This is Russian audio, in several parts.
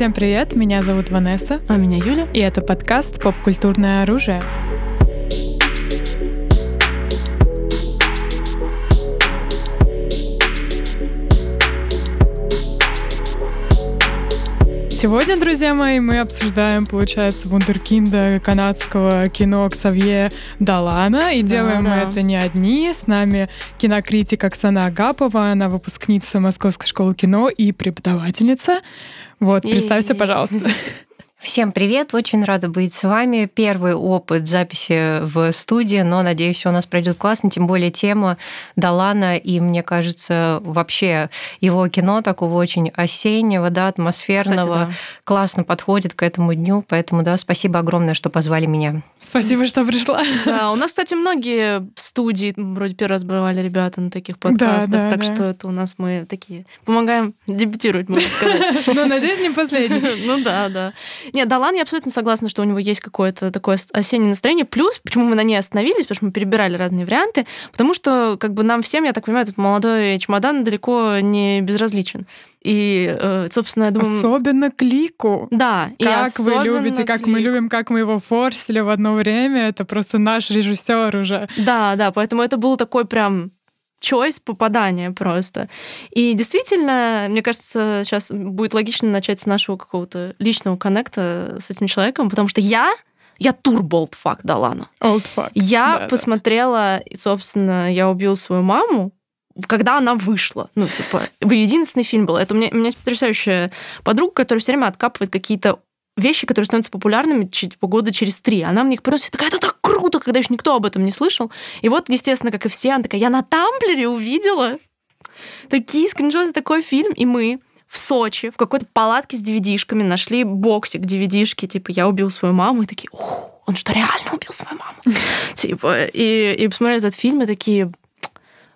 Всем привет, меня зовут Ванесса. А меня Юля. И это подкаст «Поп-культурное оружие». Сегодня, друзья мои, мы обсуждаем, получается, вундеркинда канадского кино Ксавье Далана. И да, делаем да. мы это не одни. С нами кинокритик Оксана Агапова, она выпускница Московской школы кино и преподавательница. Вот, представься, пожалуйста. Всем привет, очень рада быть с вами. Первый опыт записи в студии, но надеюсь, все у нас пройдет классно, тем более тема Далана, и мне кажется, вообще его кино такого очень осеннего, да, атмосферного, Кстати, да. классно подходит к этому дню, поэтому, да, спасибо огромное, что позвали меня. Спасибо, что пришла. Да, у нас, кстати, многие в студии, вроде первый раз бывали ребята на таких подкастах, да, да, так да. что это у нас мы такие помогаем дебютировать, можно сказать. Ну, надеюсь, не последний. Ну да, да. Нет, Далан, я абсолютно согласна, что у него есть какое-то такое осеннее настроение. Плюс, почему мы на ней остановились, потому что мы перебирали разные варианты, потому что как бы нам всем, я так понимаю, этот молодой чемодан далеко не безразличен. И, э, собственно, я думаю... Особенно клику. Да. Как вы любите, как мы любим, как мы его форсили в одно время. Это просто наш режиссер уже. Да, да, поэтому это был такой прям choice попадания просто. И действительно, мне кажется, сейчас будет логично начать с нашего какого-то личного коннекта с этим человеком, потому что я я турбо олдфак. Олдфак. Я да, посмотрела, да. собственно, я убил свою маму, когда она вышла. Ну, типа, единственный фильм был. Это у меня, у меня есть потрясающая подруга, которая все время откапывает какие-то вещи, которые становятся популярными типа, года через три. Она мне их просит, такая, это так круто, когда еще никто об этом не слышал. И вот, естественно, как и все, она такая, я на Тамблере увидела такие скриншоты, такой фильм, и мы в Сочи в какой-то палатке с DVD-шками нашли боксик DVD-шки, типа, я убил свою маму, и такие, он что, реально убил свою маму? Типа, и, и посмотрели этот фильм, и такие,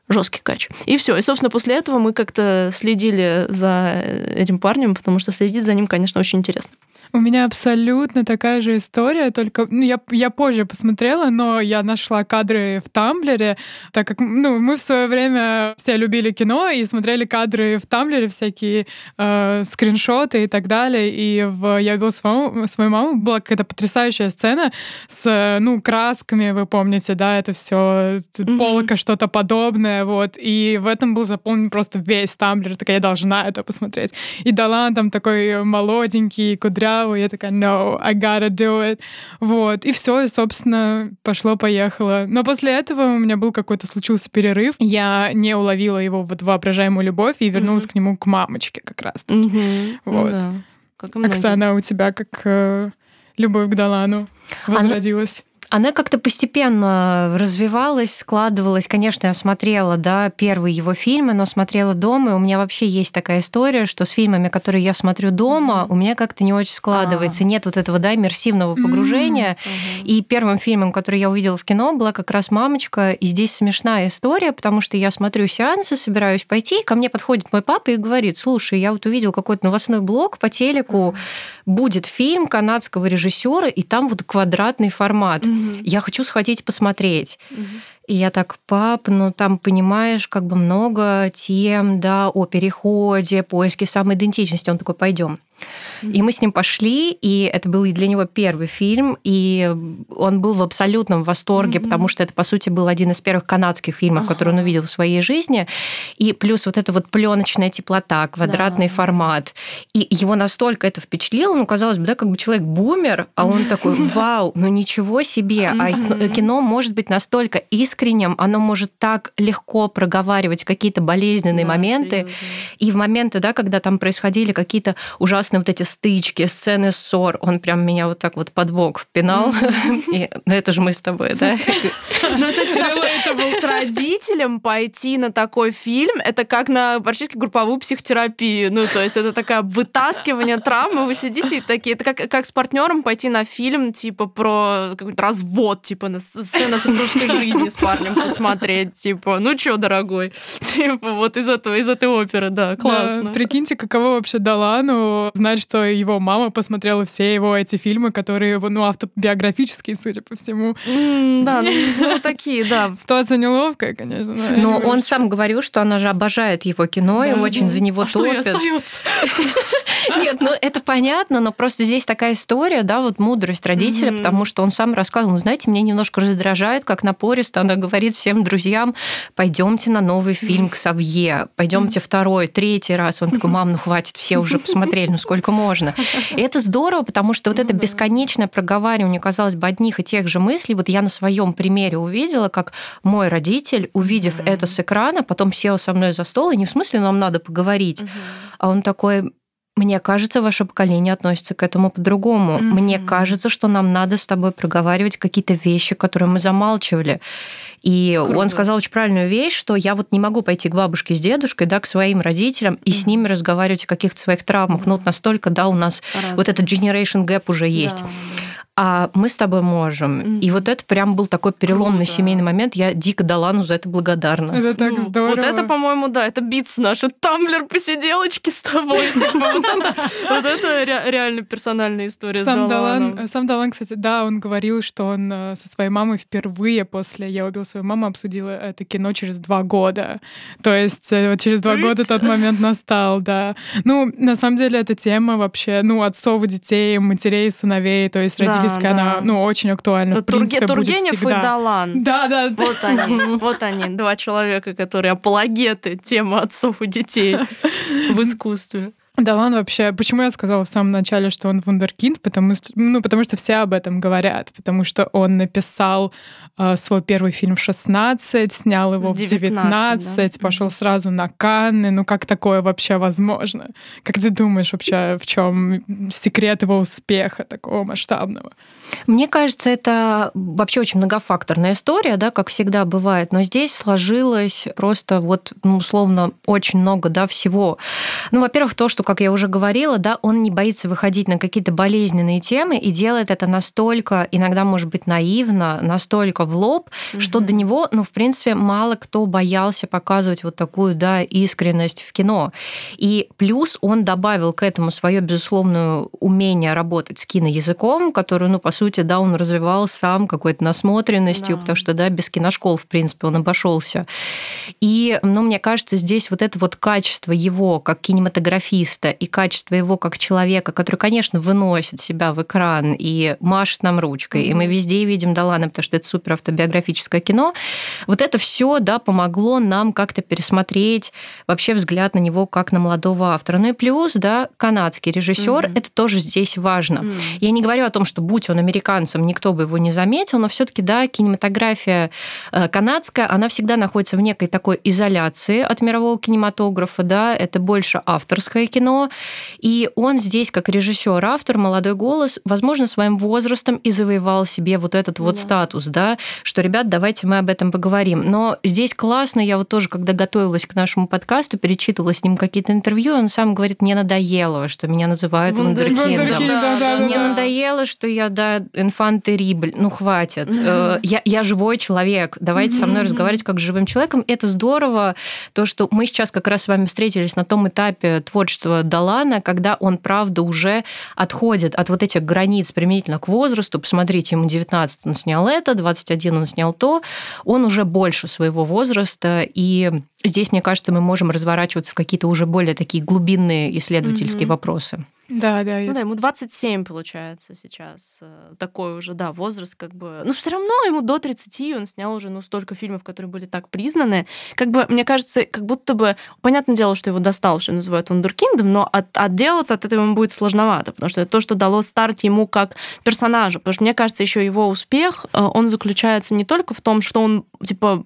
жесткий кач. И все. И, собственно, после этого мы как-то следили за этим парнем, потому что следить за ним, конечно, очень интересно. У меня абсолютно такая же история, только ну, я, я позже посмотрела, но я нашла кадры в Тамблере, так как ну, мы в свое время все любили кино и смотрели кадры в Тамблере, всякие э, скриншоты и так далее. И в «Я убил свою, свою маму» была какая-то потрясающая сцена с ну, красками, вы помните, да, это все mm-hmm. полка, что-то подобное, вот. И в этом был заполнен просто весь Тамблер, такая я должна это посмотреть. И Далан там такой молоденький, кудрявый, и я такая, no, I gotta do it. Вот, и все, и, собственно, пошло-поехало. Но после этого у меня был какой-то, случился перерыв, я не уловила его вот воображаемую любовь и вернулась mm-hmm. к нему, к мамочке как раз Mm-hmm. Вот. Ну, да. как Оксана, у тебя как э, любовь к Далану возродилась? Она как-то постепенно развивалась, складывалась. Конечно, я смотрела, да, первые его фильмы, но смотрела дома, и у меня вообще есть такая история, что с фильмами, которые я смотрю дома, у меня как-то не очень складывается. А-а-а. Нет вот этого, да, иммерсивного погружения. Mm-hmm. И первым фильмом, который я увидела в кино, была как раз «Мамочка». И здесь смешная история, потому что я смотрю сеансы, собираюсь пойти, ко мне подходит мой папа и говорит, слушай, я вот увидел какой-то новостной блог по телеку, будет фильм канадского режиссера, и там вот квадратный формат. Mm-hmm. Я хочу сходить посмотреть. Mm-hmm. И я так, пап, ну там понимаешь, как бы много тем, да, о переходе, поиске самоидентичности. Он такой, пойдем. И мы с ним пошли, и это был для него первый фильм, и он был в абсолютном восторге, mm-hmm. потому что это, по сути, был один из первых канадских фильмов, uh-huh. которые он увидел в своей жизни. И плюс вот эта вот пленочная теплота, квадратный да. формат. И его настолько это впечатлило, ну, казалось бы, да, как бы человек бумер, а он такой, вау, ну ничего себе, а кино может быть настолько искренним, оно может так легко проговаривать какие-то болезненные моменты. И в моменты, да, когда там происходили какие-то ужасные вот эти стычки, сцены ссор, он прям меня вот так вот под бок пинал. Ну это же мы с тобой, да? Ну, кстати, это был с родителем пойти на такой фильм, это как на практически групповую психотерапию. Ну, то есть это такое вытаскивание травмы, вы сидите и такие, это как, как с партнером пойти на фильм, типа, про какой-то развод, типа, на сцену супружеской жизни с парнем посмотреть, типа, ну чё, дорогой? Типа, вот из этого, из этой оперы, да, классно. прикиньте, каково вообще Далану узнать, что его мама посмотрела все его эти фильмы, которые, ну, автобиографические, судя по всему. Да, ну, ну такие, да. Ситуация неловкая, конечно. Но он сам говорил, что она же обожает его кино и очень за него а топит. Что остается? Нет, ну это понятно, но просто здесь такая история, да, вот мудрость родителя, mm-hmm. потому что он сам рассказывал, ну, знаете, мне немножко раздражает, как напористо она говорит всем друзьям, пойдемте на новый фильм к Савье, пойдемте второй, третий раз. Он такой, мам, ну хватит, все уже посмотрели, ну сколько можно. И это здорово, потому что вот это бесконечное проговаривание, казалось бы, одних и тех же мыслей, вот я на своем примере увидела, как мой родитель, увидев это с экрана, потом сел со мной за стол, и не в смысле нам надо поговорить, а он такой, мне кажется, ваше поколение относится к этому по-другому. Mm-hmm. Мне кажется, что нам надо с тобой проговаривать какие-то вещи, которые мы замалчивали. И Круто. он сказал очень правильную вещь, что я вот не могу пойти к бабушке с дедушкой, да, к своим родителям и mm-hmm. с ними разговаривать о каких-то своих травмах. Mm-hmm. Ну, вот настолько, да, у нас Разум. вот этот generation gap уже есть. Да, а мы с тобой можем. Mm-hmm. И вот это прям был такой переломный Круто. семейный момент. Я дико Далану за это благодарна. Это так ну, здорово. Вот это, по-моему, да, это битс наши. Тамблер посиделочки с тобой. Типа, вот это реально персональная история сам Далан, сам Далан, кстати, да, он говорил, что он э, со своей мамой впервые после «Я убил свою маму» обсудил это кино через два года. То есть э, вот через два года тот момент настал, да. Ну, на самом деле, эта тема вообще, ну, отцов и детей, матерей и сыновей, то есть родили английская, да, она, ну, очень актуальна. В принципе, Тургенев будет всегда. и Далан. Да, да. Вот они, вот они, два человека, которые апологеты темы отцов и детей в искусстве. Да, он вообще... Почему я сказала в самом начале, что он вундеркинд? Потому что, ну, потому что все об этом говорят. Потому что он написал э, свой первый фильм в 16, снял его в 19, в 19 да? пошел сразу на Канны. Ну, как такое вообще возможно? Как ты думаешь вообще, в чем секрет его успеха такого масштабного? Мне кажется, это вообще очень многофакторная история, да, как всегда бывает, но здесь сложилось просто вот, ну, условно, очень много, да, всего. Ну, во-первых, то, что, как я уже говорила, да, он не боится выходить на какие-то болезненные темы и делает это настолько, иногда, может быть, наивно, настолько в лоб, угу. что до него, ну, в принципе, мало кто боялся показывать вот такую, да, искренность в кино. И плюс он добавил к этому свое безусловное умение работать с киноязыком, который, ну, по сути, да, он развивал сам какой-то насмотренностью, да. потому что, да, без киношкол, в принципе, он обошелся. И, ну, мне кажется, здесь вот это вот качество его как кинематографиста и качество его как человека, который, конечно, выносит себя в экран и машет нам ручкой, mm-hmm. и мы везде видим Далана, потому что это супер автобиографическое кино, вот это все, да, помогло нам как-то пересмотреть вообще взгляд на него как на молодого автора. Ну и плюс, да, канадский режиссер, mm-hmm. это тоже здесь важно. Mm-hmm. Я не говорю о том, что будь он американцем, никто бы его не заметил, но все-таки, да, кинематография э, канадская, она всегда находится в некой такой изоляции от мирового кинематографа, да, это больше авторское кино, и он здесь, как режиссер, автор, молодой голос, возможно, своим возрастом и завоевал себе вот этот вот да. статус, да, что, ребят, давайте мы об этом поговорим. Но здесь классно, я вот тоже, когда готовилась к нашему подкасту, перечитывала с ним какие-то интервью, он сам говорит, мне надоело, что меня называют вундеркиндом. Да, да, мне да. надоело, что я, да, инфанты рибль, ну хватит. Mm-hmm. Я, я живой человек, давайте mm-hmm. со мной разговаривать как с живым человеком. Это здорово, то, что мы сейчас как раз с вами встретились на том этапе творчества Далана, когда он, правда, уже отходит от вот этих границ применительно к возрасту. Посмотрите, ему 19, он снял это, 21 он снял то. Он уже больше своего возраста, и здесь, мне кажется, мы можем разворачиваться в какие-то уже более такие глубинные исследовательские mm-hmm. вопросы. Да, да. Ну да, ему 27, получается, сейчас. Э, такой уже, да, возраст как бы... Ну, все равно ему до 30, он снял уже, ну, столько фильмов, которые были так признаны. Как бы, мне кажется, как будто бы... Понятное дело, что его достал, что называют вундеркиндом, но от, отделаться от этого ему будет сложновато, потому что это то, что дало старт ему как персонажу. Потому что, мне кажется, еще его успех, э, он заключается не только в том, что он, типа,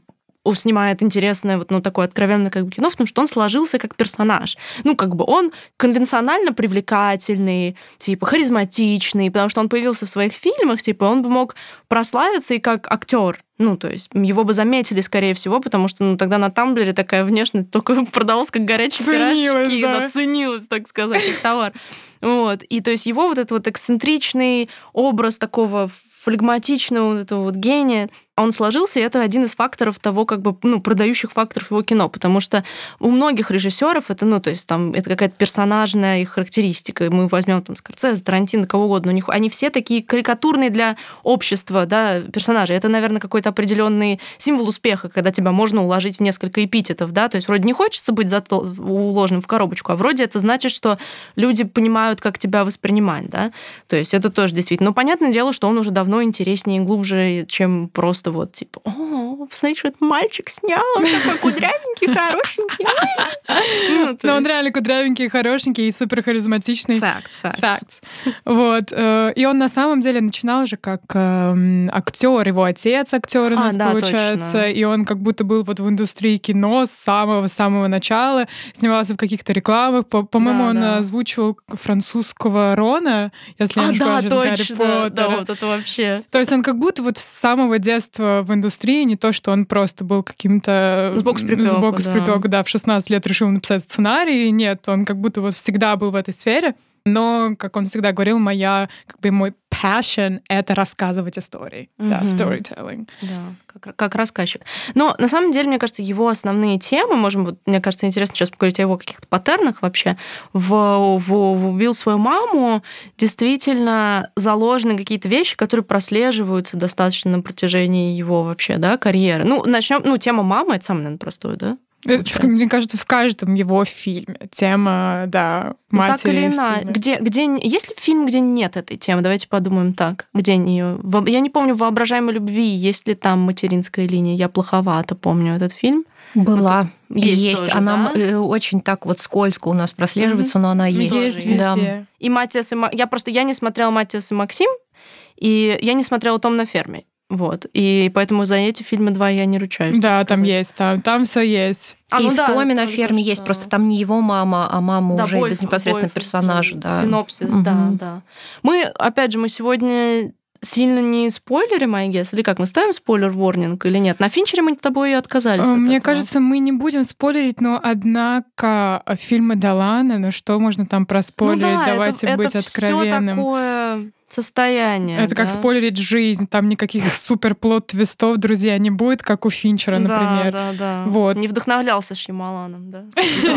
снимает интересное, вот, ну, такое откровенное как бы кино, в том, что он сложился как персонаж. Ну, как бы он конвенционально привлекательный, типа, харизматичный, потому что он появился в своих фильмах, типа, он бы мог прославиться и как актер, ну, то есть его бы заметили, скорее всего, потому что ну, тогда на Тамблере такая внешность только продавалась как горячие ценилась, пирожки, да. да, ценилась, так сказать, их товар. Вот. И то есть его вот этот вот эксцентричный образ такого флегматичного вот этого вот гения, он сложился, и это один из факторов того, как бы, ну, продающих факторов его кино, потому что у многих режиссеров это, ну, то есть там это какая-то персонажная их характеристика. Мы возьмем там Скорцезе, Тарантино, кого угодно, у них они все такие карикатурные для общества, да, персонажи. Это, наверное, какой-то определенный символ успеха, когда тебя можно уложить в несколько эпитетов, да, то есть вроде не хочется быть зато уложенным в коробочку, а вроде это значит, что люди понимают, как тебя воспринимать, да, то есть это тоже действительно. Но понятное дело, что он уже давно интереснее и глубже, чем просто вот типа, о, посмотри, что этот мальчик снял, он такой кудрявенький, хорошенький. Ну, Но он реально кудрявенький, хорошенький и супер харизматичный. Факт, факт. Вот. Э, и он на самом деле начинал же как эм, актер, его отец актер у А, нас получается, и он как будто был вот в индустрии кино с самого-самого начала, снимался в каких-то рекламах. По- По-моему, он озвучивал французского Рона, если я А, не да, ошибаюсь, Гарри точно. Да, Поттера. вот это вообще. То есть он как будто вот с самого детства в индустрии, не то, что он просто был каким-то... Сбоку с припёку, Сбоку с да. припёку, да, в 16 лет решил написать сценарий. Нет, он как будто вот всегда был в этой сфере. Но, как он всегда говорил, моя, как бы мой passion — это рассказывать истории. Да, Мгм. storytelling. Да, как, как рассказчик. Но на самом деле, мне кажется, его основные темы, можем, вот, мне кажется, интересно сейчас поговорить о его каких-то паттернах вообще, в, в, в «Убил свою маму» действительно заложены какие-то вещи, которые прослеживаются достаточно на протяжении его вообще, да, карьеры. Ну, начнем, ну, тема мамы, это самое, наверное, простое, да? Это, Получается. Мне кажется, в каждом его фильме тема, да, Ну, матери. так или иначе. Где, где, есть ли фильм, где нет этой темы? Давайте подумаем так. Где ее? Я не помню в «Воображаемой любви» есть ли там материнская линия. Я плоховато помню этот фильм. Была. Есть Есть. тоже, она да? э, очень так вот скользко у нас прослеживается, но она есть. тоже Есть есть. Да. везде. И Матиас и Я просто я не смотрела Матиас и Максим, и я не смотрела Том на ферме. Вот. И поэтому за эти фильмы два я не ручаюсь. Да, там есть, там, там все есть. А, и ну в да, Томе на ферме точно. есть, просто там не его мама, а мама Да, уже без непосредственно Бойф- персонажа. Да. Синопсис, Мгм. да, да. Мы, опять же, мы сегодня сильно не спойлерим, I guess, или как, мы ставим спойлер-ворнинг или нет? На Финчере мы с тобой и отказались Э, от Мне этого. кажется, мы не будем спойлерить, но однако фильмы Далана, ну что можно там ну проспойлерить? да, Давайте это, быть это откровенным. такое состояние. Это как да. спойлерить жизнь, там никаких супер плод твистов, друзья, не будет, как у Финчера, например. Да, да, да. Вот. Не вдохновлялся Шьямаланом, да?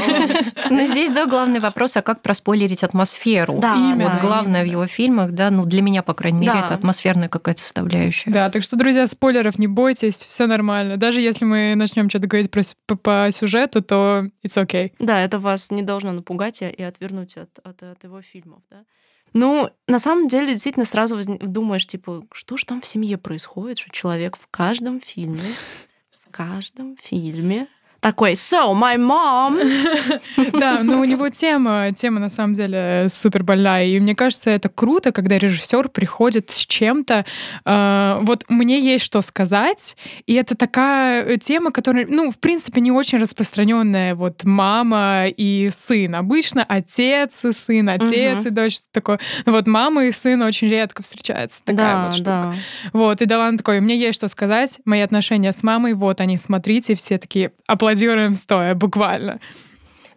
Но здесь, да, главный вопрос, а как проспойлерить атмосферу? Да, Именно. Вот главное в его фильмах, да, ну для меня, по крайней мере, это атмосферная какая-то составляющая. Да, так что, друзья, спойлеров не бойтесь, все нормально. Даже если мы начнем что-то говорить про, по, сюжету, то it's okay. Да, это вас не должно напугать и и отвернуть от, от, от его фильмов, да. Ну, на самом деле, действительно, сразу думаешь, типа, что ж там в семье происходит, что человек в каждом фильме, в каждом фильме такой, so, my mom. Да, но у него тема, тема на самом деле супер больная. И мне кажется, это круто, когда режиссер приходит с чем-то. э, вот мне есть что сказать, и это такая тема, которая, ну, в принципе, не очень распространенная. Вот мама и сын. Обычно отец и сын, отец и дочь такое. Но вот мама и сын очень редко встречаются. Такая вот штука. Вот, и Далан такой, мне есть что сказать, мои отношения с мамой, вот они, смотрите, все такие аплодируем стоя, буквально.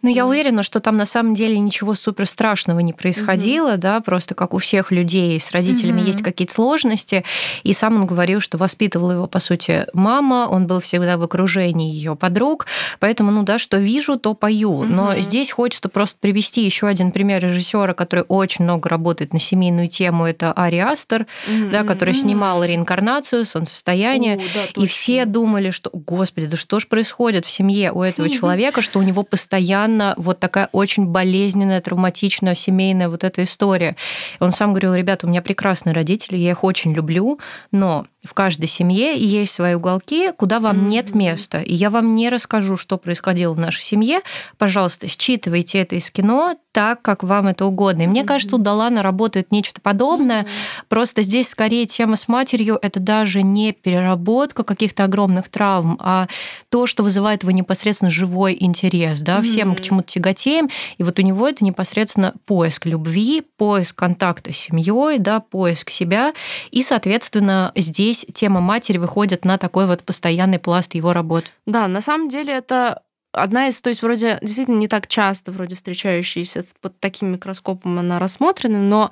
Но я уверена, что там на самом деле ничего супер страшного не происходило, да, просто как у всех людей с родителями Мгм. есть какие-то сложности. И сам он говорил, что воспитывала его, по сути, мама, он был всегда в окружении ее подруг, поэтому, ну да, что вижу, то пою. Но Мгм. здесь хочется просто привести еще один пример режиссера, который очень много работает на семейную тему, это Ари Астер, да, который снимал реинкарнацию, солнцестояние. О, да, И все думали, что, господи, да что ж происходит в семье у этого человека, что у него постоянно вот такая очень болезненная, травматичная семейная вот эта история. Он сам говорил, ребята, у меня прекрасные родители, я их очень люблю, но в каждой семье есть свои уголки, куда вам нет Мгм. места. И я вам не расскажу, что происходило в нашей семье. Пожалуйста, считывайте это из кино так, как вам это угодно. И мне Мгм. кажется, у Далана работает нечто подобное. Просто здесь скорее тема с матерью это даже не переработка каких-то огромных травм, а то, что вызывает его непосредственно живой интерес. Да? Все мы к чему-то тяготеем, и вот у него это непосредственно поиск любви, поиск контакта с семьей, да, поиск себя. И, соответственно, здесь тема матери выходит на такой вот постоянный пласт его работ. Да, на самом деле это одна из, то есть вроде действительно не так часто вроде встречающаяся под таким микроскопом она рассмотрена, но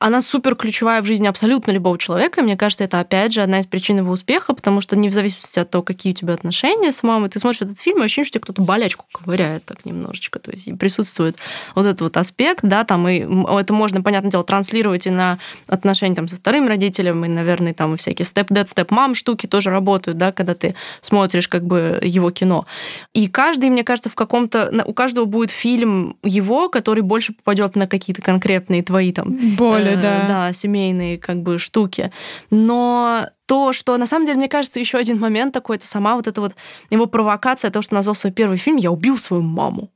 она супер ключевая в жизни абсолютно любого человека. Мне кажется, это опять же одна из причин его успеха, потому что не в зависимости от того, какие у тебя отношения с мамой, ты смотришь этот фильм, и ощущение, что тебе кто-то болячку ковыряет так немножечко. То есть присутствует вот этот вот аспект, да, там и это можно, понятное дело, транслировать и на отношения там со вторым родителем, и, наверное, там всякие степ-дед, степ-мам штуки тоже работают, да, когда ты смотришь как бы его кино. И каждый, мне кажется, в каком-то... У каждого будет фильм его, который больше попадет на какие-то конкретные твои там... Боли Э, да. да, семейные как бы штуки. Но то, что на самом деле, мне кажется, еще один момент такой, это сама вот эта вот его провокация, то, что назвал свой первый фильм «Я убил свою маму».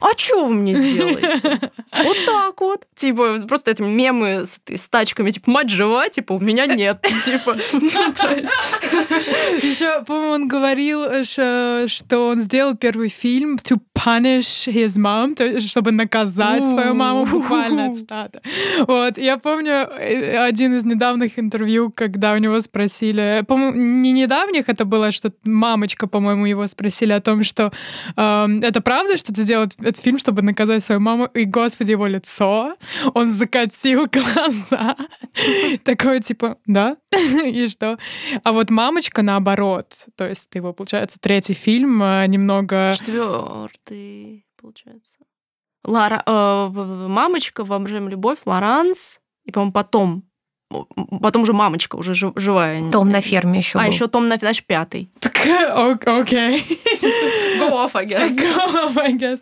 А что вы мне сделаете? Вот так вот. Типа, просто эти мемы с, с тачками, типа, мать жива, типа, у меня нет. Типа, Еще, по-моему, он говорил, что, что он сделал первый фильм to punish his mom, чтобы наказать свою маму, буквально цитата. Вот, я помню э, один из недавних интервью, когда у него спросили, по-моему, не недавних, это было, что мамочка, по-моему, его спросили о том, что э, это правда, что ты сделал этот фильм, чтобы наказать свою маму, и, господи, его лицо, он закатил глаза. Такой, типа, да, и что? А вот «Мамочка» наоборот. То есть его, получается, третий фильм э, немного... Четвертый, получается. Лара, э, «Мамочка», «Воображаем любовь», «Лоранс», и, по-моему, потом Потом уже мамочка, уже живая. Том на ферме еще А, был. еще Том на значит, пятый. Окей. Go off, I guess. Go off, I guess.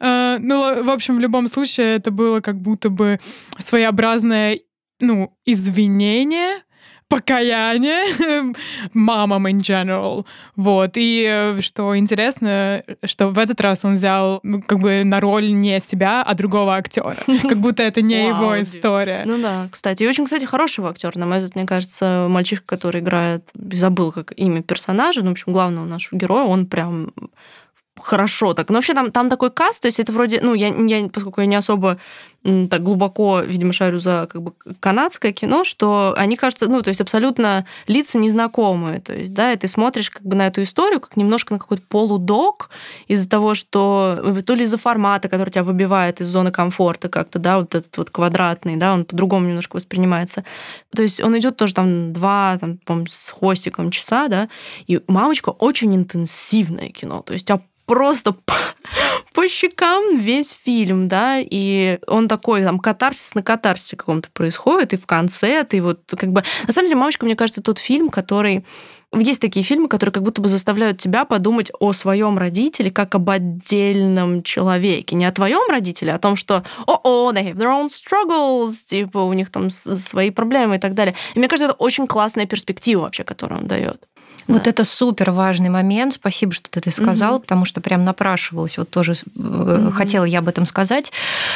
Uh, ну, в общем, в любом случае, это было как будто бы своеобразное, ну, извинение, покаяние мамам in general. Вот. И э, что интересно, что в этот раз он взял ну, как бы на роль не себя, а другого актера. Как будто это не его история. Ну да, кстати. И очень, кстати, хорошего актера, на мой взгляд, мне кажется, мальчишка, который играет, забыл как имя персонажа, ну, в общем, главного нашего героя, он прям хорошо так. Но вообще там, там такой каст, то есть это вроде, ну, я, я, поскольку я не особо так глубоко, видимо, шарю за как бы канадское кино, что они кажутся, ну, то есть абсолютно лица незнакомые. То есть, да, и ты смотришь как бы на эту историю как немножко на какой-то полудок из-за того, что э, то ли из-за формата, который тебя выбивает из зоны комфорта как-то, да, вот этот вот квадратный, да, он по-другому немножко воспринимается. То есть он идет тоже там два, там, с хвостиком часа, да, и «Мамочка» очень интенсивное кино. То есть тебя просто по, щекам весь фильм, да, и он такой, там, катарсис на катарсисе каком-то происходит, и в конце ты вот как бы... На самом деле, «Мамочка», мне кажется, тот фильм, который есть такие фильмы, которые как будто бы заставляют тебя подумать о своем родителе как об отдельном человеке. Не о твоем родителе, а о том, что о-о, they have their own struggles, типа у них там свои проблемы и так далее. И мне кажется, это очень классная перспектива вообще, которую он дает. Вот да. это супер важный момент. Спасибо, что ты это сказал, угу. потому что прям напрашивалось. Вот тоже угу. хотела я об этом сказать.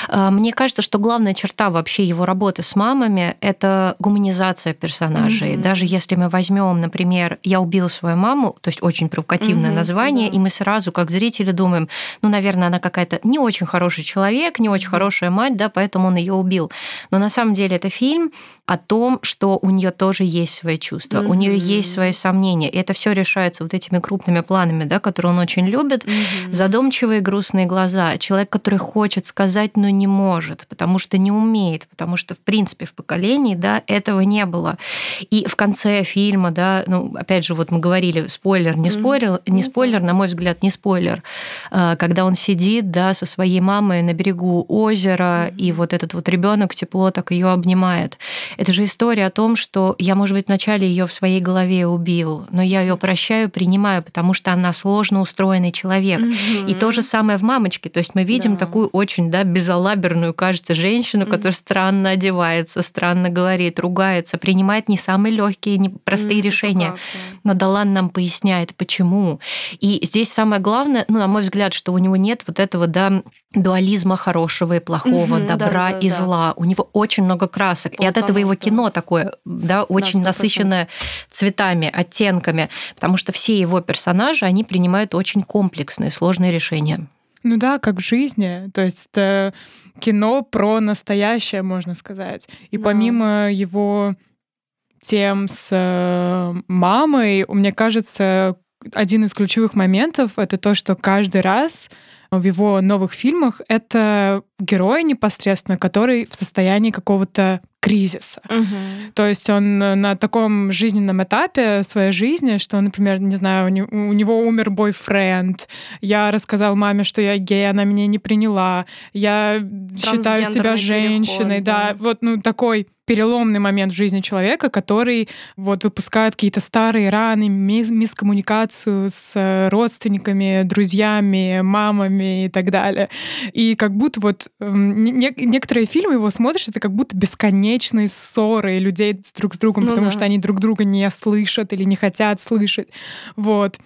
А, мне кажется, что главная черта вообще его работы с мамами это гуманизация персонажей. Угу. Даже если мы возьмем, например, я убила свою маму, то есть очень провокативное угу. название, да. и мы сразу, как зрители, думаем, ну, наверное, она какая-то не очень хороший человек, не очень хорошая мать, да, поэтому он ее убил. Но на самом деле это фильм о том, что у нее тоже есть свои чувства, угу. у нее есть свои сомнения это все решается вот этими крупными планами, да, которые он очень любит. Mm-hmm. Задумчивые грустные глаза. Человек, который хочет сказать, но не может, потому что не умеет, потому что, в принципе, в поколении, да, этого не было. И в конце фильма, да, ну, опять же, вот мы говорили, спойлер, не спойлер, mm-hmm. не спойлер, на мой взгляд, не спойлер, а, когда он сидит, да, со своей мамой на берегу озера, mm-hmm. и вот этот вот ребенок тепло так ее обнимает. Это же история о том, что я, может быть, вначале ее в своей голове убил, но я ее прощаю, принимаю, потому что она сложно устроенный человек. Угу. И то же самое в мамочке. То есть мы видим да. такую очень да, безалаберную, кажется, женщину, которая странно одевается, странно говорит, ругается, принимает не самые легкие, не простые угу, решения. Но Далан нам поясняет, почему. И здесь самое главное, ну, на мой взгляд, что у него нет вот этого, да, дуализма хорошего и плохого, угу, добра да, да, и да. зла. У него очень много красок. Полтора, и от этого его кино такое, да, очень да, насыщенное цветами, оттенками, потому что все его персонажи, они принимают очень комплексные, сложные решения. Ну да, как в жизни. То есть это кино про настоящее, можно сказать. И да. помимо его тем с э, мамой, мне кажется, один из ключевых моментов это то, что каждый раз в его новых фильмах это герой непосредственно, который в состоянии какого-то кризиса. Мгм. То есть он э, на таком жизненном этапе своей жизни, что, например, не знаю, у не- у него умер бойфренд, я рассказал маме, что я гей, она меня не приняла, я считаю себя женщиной, переход, да, да. вот ну такой переломный момент в жизни человека, который вот выпускает какие-то старые раны, мис- мискоммуникацию с э, родственниками, друзьями, мамами и так далее. И как будто вот эм, не- некоторые фильмы его смотришь, это как будто бесконечные ссоры людей друг с другом, Ну потому да. что они друг друга не слышат или не хотят слышать. Вот.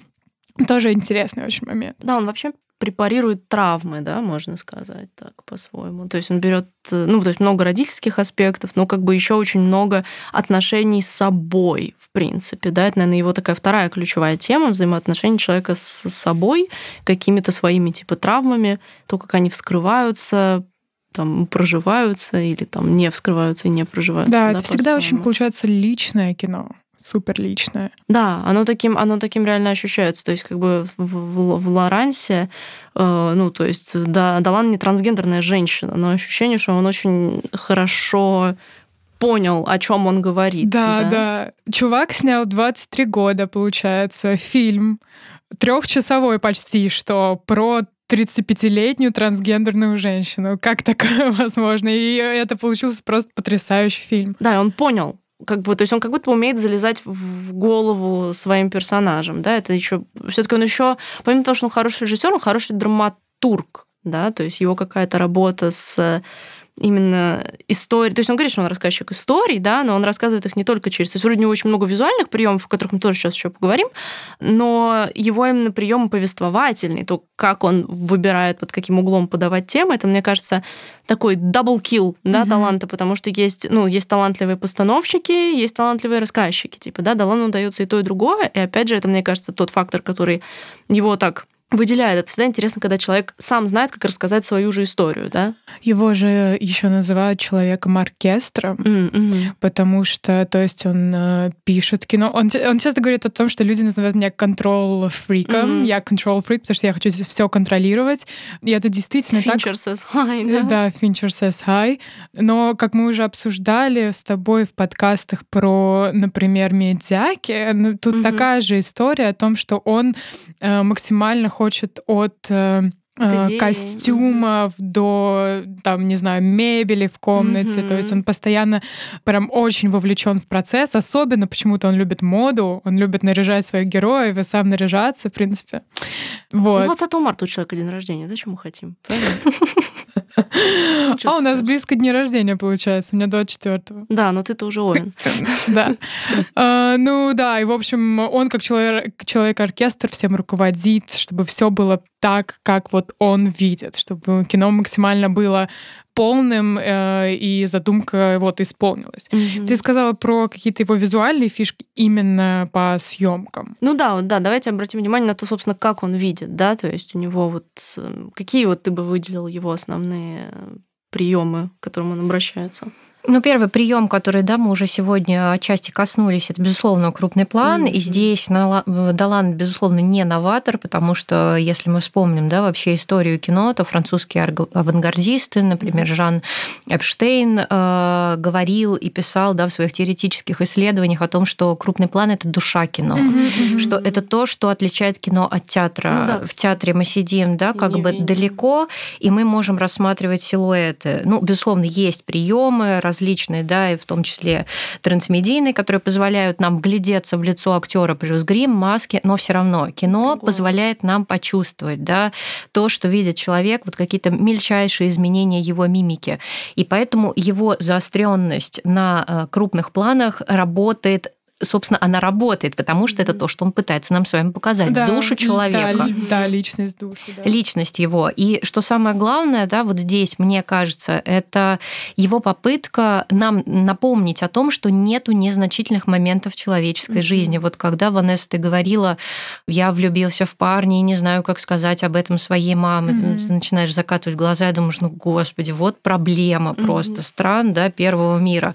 Тоже интересный очень момент. Да, он вообще препарирует травмы, да, можно сказать так по-своему. То есть он берет, э, ну, то есть много родительских аспектов, но как бы еще очень много отношений с собой, в принципе, да, это, наверное, его такая вторая ключевая тема взаимоотношений человека с собой, какими-то своими типа травмами, то, как они вскрываются, там проживаются или там не вскрываются и не проживаются. Да, это всегда очень получается личное кино. Супер личное. Да, оно таким, оно таким реально ощущается. То есть, как бы в, в- в Лорансе, э, ну, то есть, да, Далан не трансгендерная женщина, но ощущение, что он очень хорошо понял, о чем он говорит. Да, да, Чувак снял 23 года, получается, фильм трехчасовой почти, что про 35-летнюю трансгендерную женщину. Как такое возможно? И это получился просто потрясающий фильм. Да, он понял. Как бы, то есть он как будто умеет залезать в голову своим персонажам, да, это еще, все-таки он еще, помимо того, что он хороший режиссер, он хороший драматург, да, то есть его какая-то работа с именно историей. То есть он говорит, что он рассказчик историй, да, но он рассказывает их не только через... То есть вроде у него очень много визуальных приемов, о которых мы тоже сейчас еще поговорим, но его именно приемы повествовательные, то, как он выбирает, под каким углом подавать темы, это, мне кажется, такой double kill, да, Мгм. таланта, потому что есть, ну, есть талантливые постановщики, есть талантливые рассказчики, типа, да, Долану удается и то, и другое, и опять же, это, мне кажется, тот фактор, который его так выделяет. Это всегда интересно, когда человек сам знает, как рассказать свою же историю, да? Его же еще называют человеком-оркестром, М, мгм. потому что, то есть, он э, пишет кино. Он, он часто говорит о том, что люди называют меня control freak ом. Мгм. Я control freak, потому что я хочу все контролировать. И это действительно так. Fincher says hi, да? Да, Fincher says hi. Но, как мы уже обсуждали с тобой в подкастах про, например, Медиаки, ну, тут Мгм. такая же история о том, что он э, максимально хочет от э, идеи. костюмов до, там, не знаю, мебели в комнате. То есть он постоянно прям очень вовлечен в процесс. Особенно почему-то он любит моду, он любит наряжать своих героев и сам наряжаться, в принципе. Ну, Вот. 20 марта у человека день рождения, да, мы хотим? А у нас близко день рождения, получается. У меня 24-го. Да, но ты-то уже Овен. Да. А, Ну да, и в общем, он как человек- человек-оркестр всем руководит, чтобы все было так, как вот он видит, чтобы кино максимально было полным, э, и задумка вот исполнилась. Ты сказала про какие-то его визуальные фишки именно по съемкам. Ну да, да, давайте обратим внимание на то, собственно, как он видит, да, то есть у него вот э, какие вот ты бы выделил его основные приемы, к которым он обращается? Ну, первый прием, который, да, мы уже сегодня отчасти коснулись, это, безусловно, крупный план. И Мгм. здесь Нала- Далан, безусловно, не новатор, потому что, если мы вспомним, да, вообще историю кино, то французские авангардисты, например, Жан Эпштейн, э, говорил и писал, да, в своих теоретических исследованиях о том, что крупный план — это душа кино. Что это то, что отличает кино от театра. Ну да, в театре мы сидим, да, И как бы далеко, и мы можем рассматривать силуэты. Ну, безусловно, есть приемы различные, да, и в том числе трансмедийные, которые позволяют нам глядеться в лицо актера плюс грим, маски, но все равно кино Другое. позволяет нам почувствовать, да, то, что видит человек, вот какие-то мельчайшие изменения его мимики. И поэтому его заостренность на э, крупных планах работает собственно, она работает, потому что это то, что он пытается нам с вами показать. Да, душу человека Да, да, личность души. да. личность его. И что самое главное, да, вот здесь, мне кажется, это его попытка нам напомнить о том, что нету незначительных моментов человеческой Мгм. жизни. Вот когда, Ванесса, ты говорила, я влюбился в парня и не знаю, как сказать об этом своей маме, ты Мгм. начинаешь закатывать глаза и думаешь, ну, господи, вот проблема Мгм. просто стран, да, первого мира.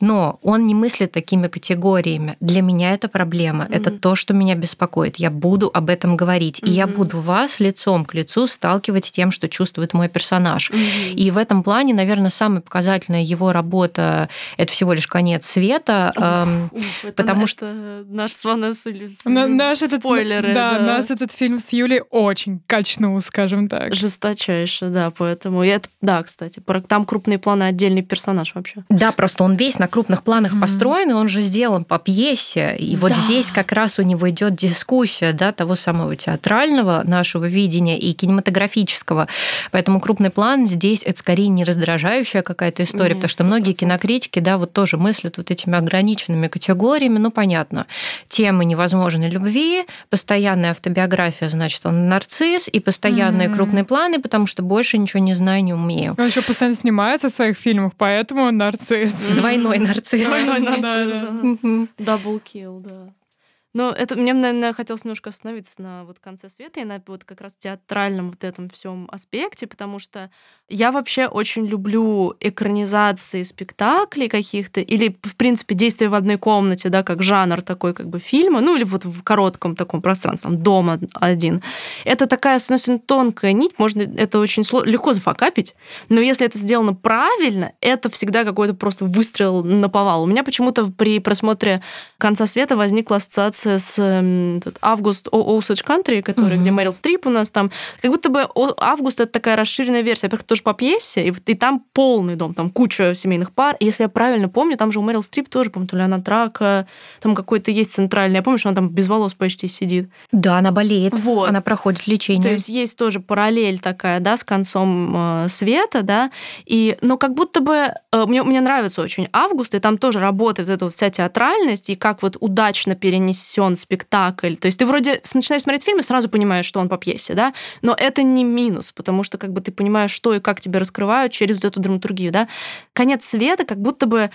Но он не мыслит такими категориями. Время. Для меня это проблема. Mm-hmm. Это то, что меня беспокоит. Я буду об этом говорить. Mm-hmm. И я буду вас лицом к лицу сталкивать с тем, что чувствует мой персонаж. Mm-hmm. И в этом плане, наверное, самая показательная его работа — это всего лишь конец света. Уф, уф, это, потому что... наш с Ванессой наш спойлеры. Этот, да, да, нас этот фильм с Юлей очень качнул, скажем так. Жесточайше, да, поэтому... И это, да, кстати, там крупные планы, отдельный персонаж вообще. Да, просто он весь на крупных планах mm-hmm. построен, и он же сделан по пьесе. И да. вот здесь как раз у него идет дискуссия да, того самого театрального нашего видения и кинематографического. Поэтому крупный план здесь это скорее не раздражающая какая-то история, Нет, потому что многие кинокритики, да, вот тоже мыслят вот этими ограниченными категориями. Ну, понятно, темы невозможной любви, постоянная автобиография, значит, он нарцисс, и постоянные mm-hmm. крупные планы, потому что больше ничего не знаю, не умею. Он еще постоянно снимается в своих фильмах, поэтому он нарцисс. Двойной нарцисс. Двойной нарцисс, Double kill, да. Но это мне, наверное, хотелось немножко остановиться на вот конце света и на вот как раз театральном вот этом всем аспекте, потому что я вообще очень люблю экранизации спектаклей каких-то или, в принципе, действия в одной комнате, да, как жанр такой как бы фильма, ну или вот в коротком таком пространстве, там, дома один. Это такая, с одной тонкая нить, можно это очень легко зафакапить, но если это сделано правильно, это всегда какой-то просто выстрел на повал. У меня почему-то при просмотре «Конца света» возникла ассоциация с этот, Август Osage Country, который, угу. где Мэрил Стрип у нас там. Как будто бы Август это такая расширенная версия. Во-первых, тоже по пьесе, и, и там полный дом, там куча семейных пар. И если я правильно помню, там же у Мэрил Стрип тоже, помню, то ли она трака, там какой-то есть центральный. Я помню, что она там без волос почти сидит. Да, она болеет. Вот. Она проходит лечение. То есть есть тоже параллель такая, да, с концом э, света, да. И, но как будто бы э, мне, мне нравится очень Август, и там тоже работает эта вот вся театральность, и как вот удачно перенести несен спектакль. То есть ты вроде начинаешь смотреть фильм и сразу понимаешь, что он по пьесе, да, но это не минус, потому что как бы ты понимаешь, что и как тебя раскрывают через вот эту драматургию, да. Конец света как будто бы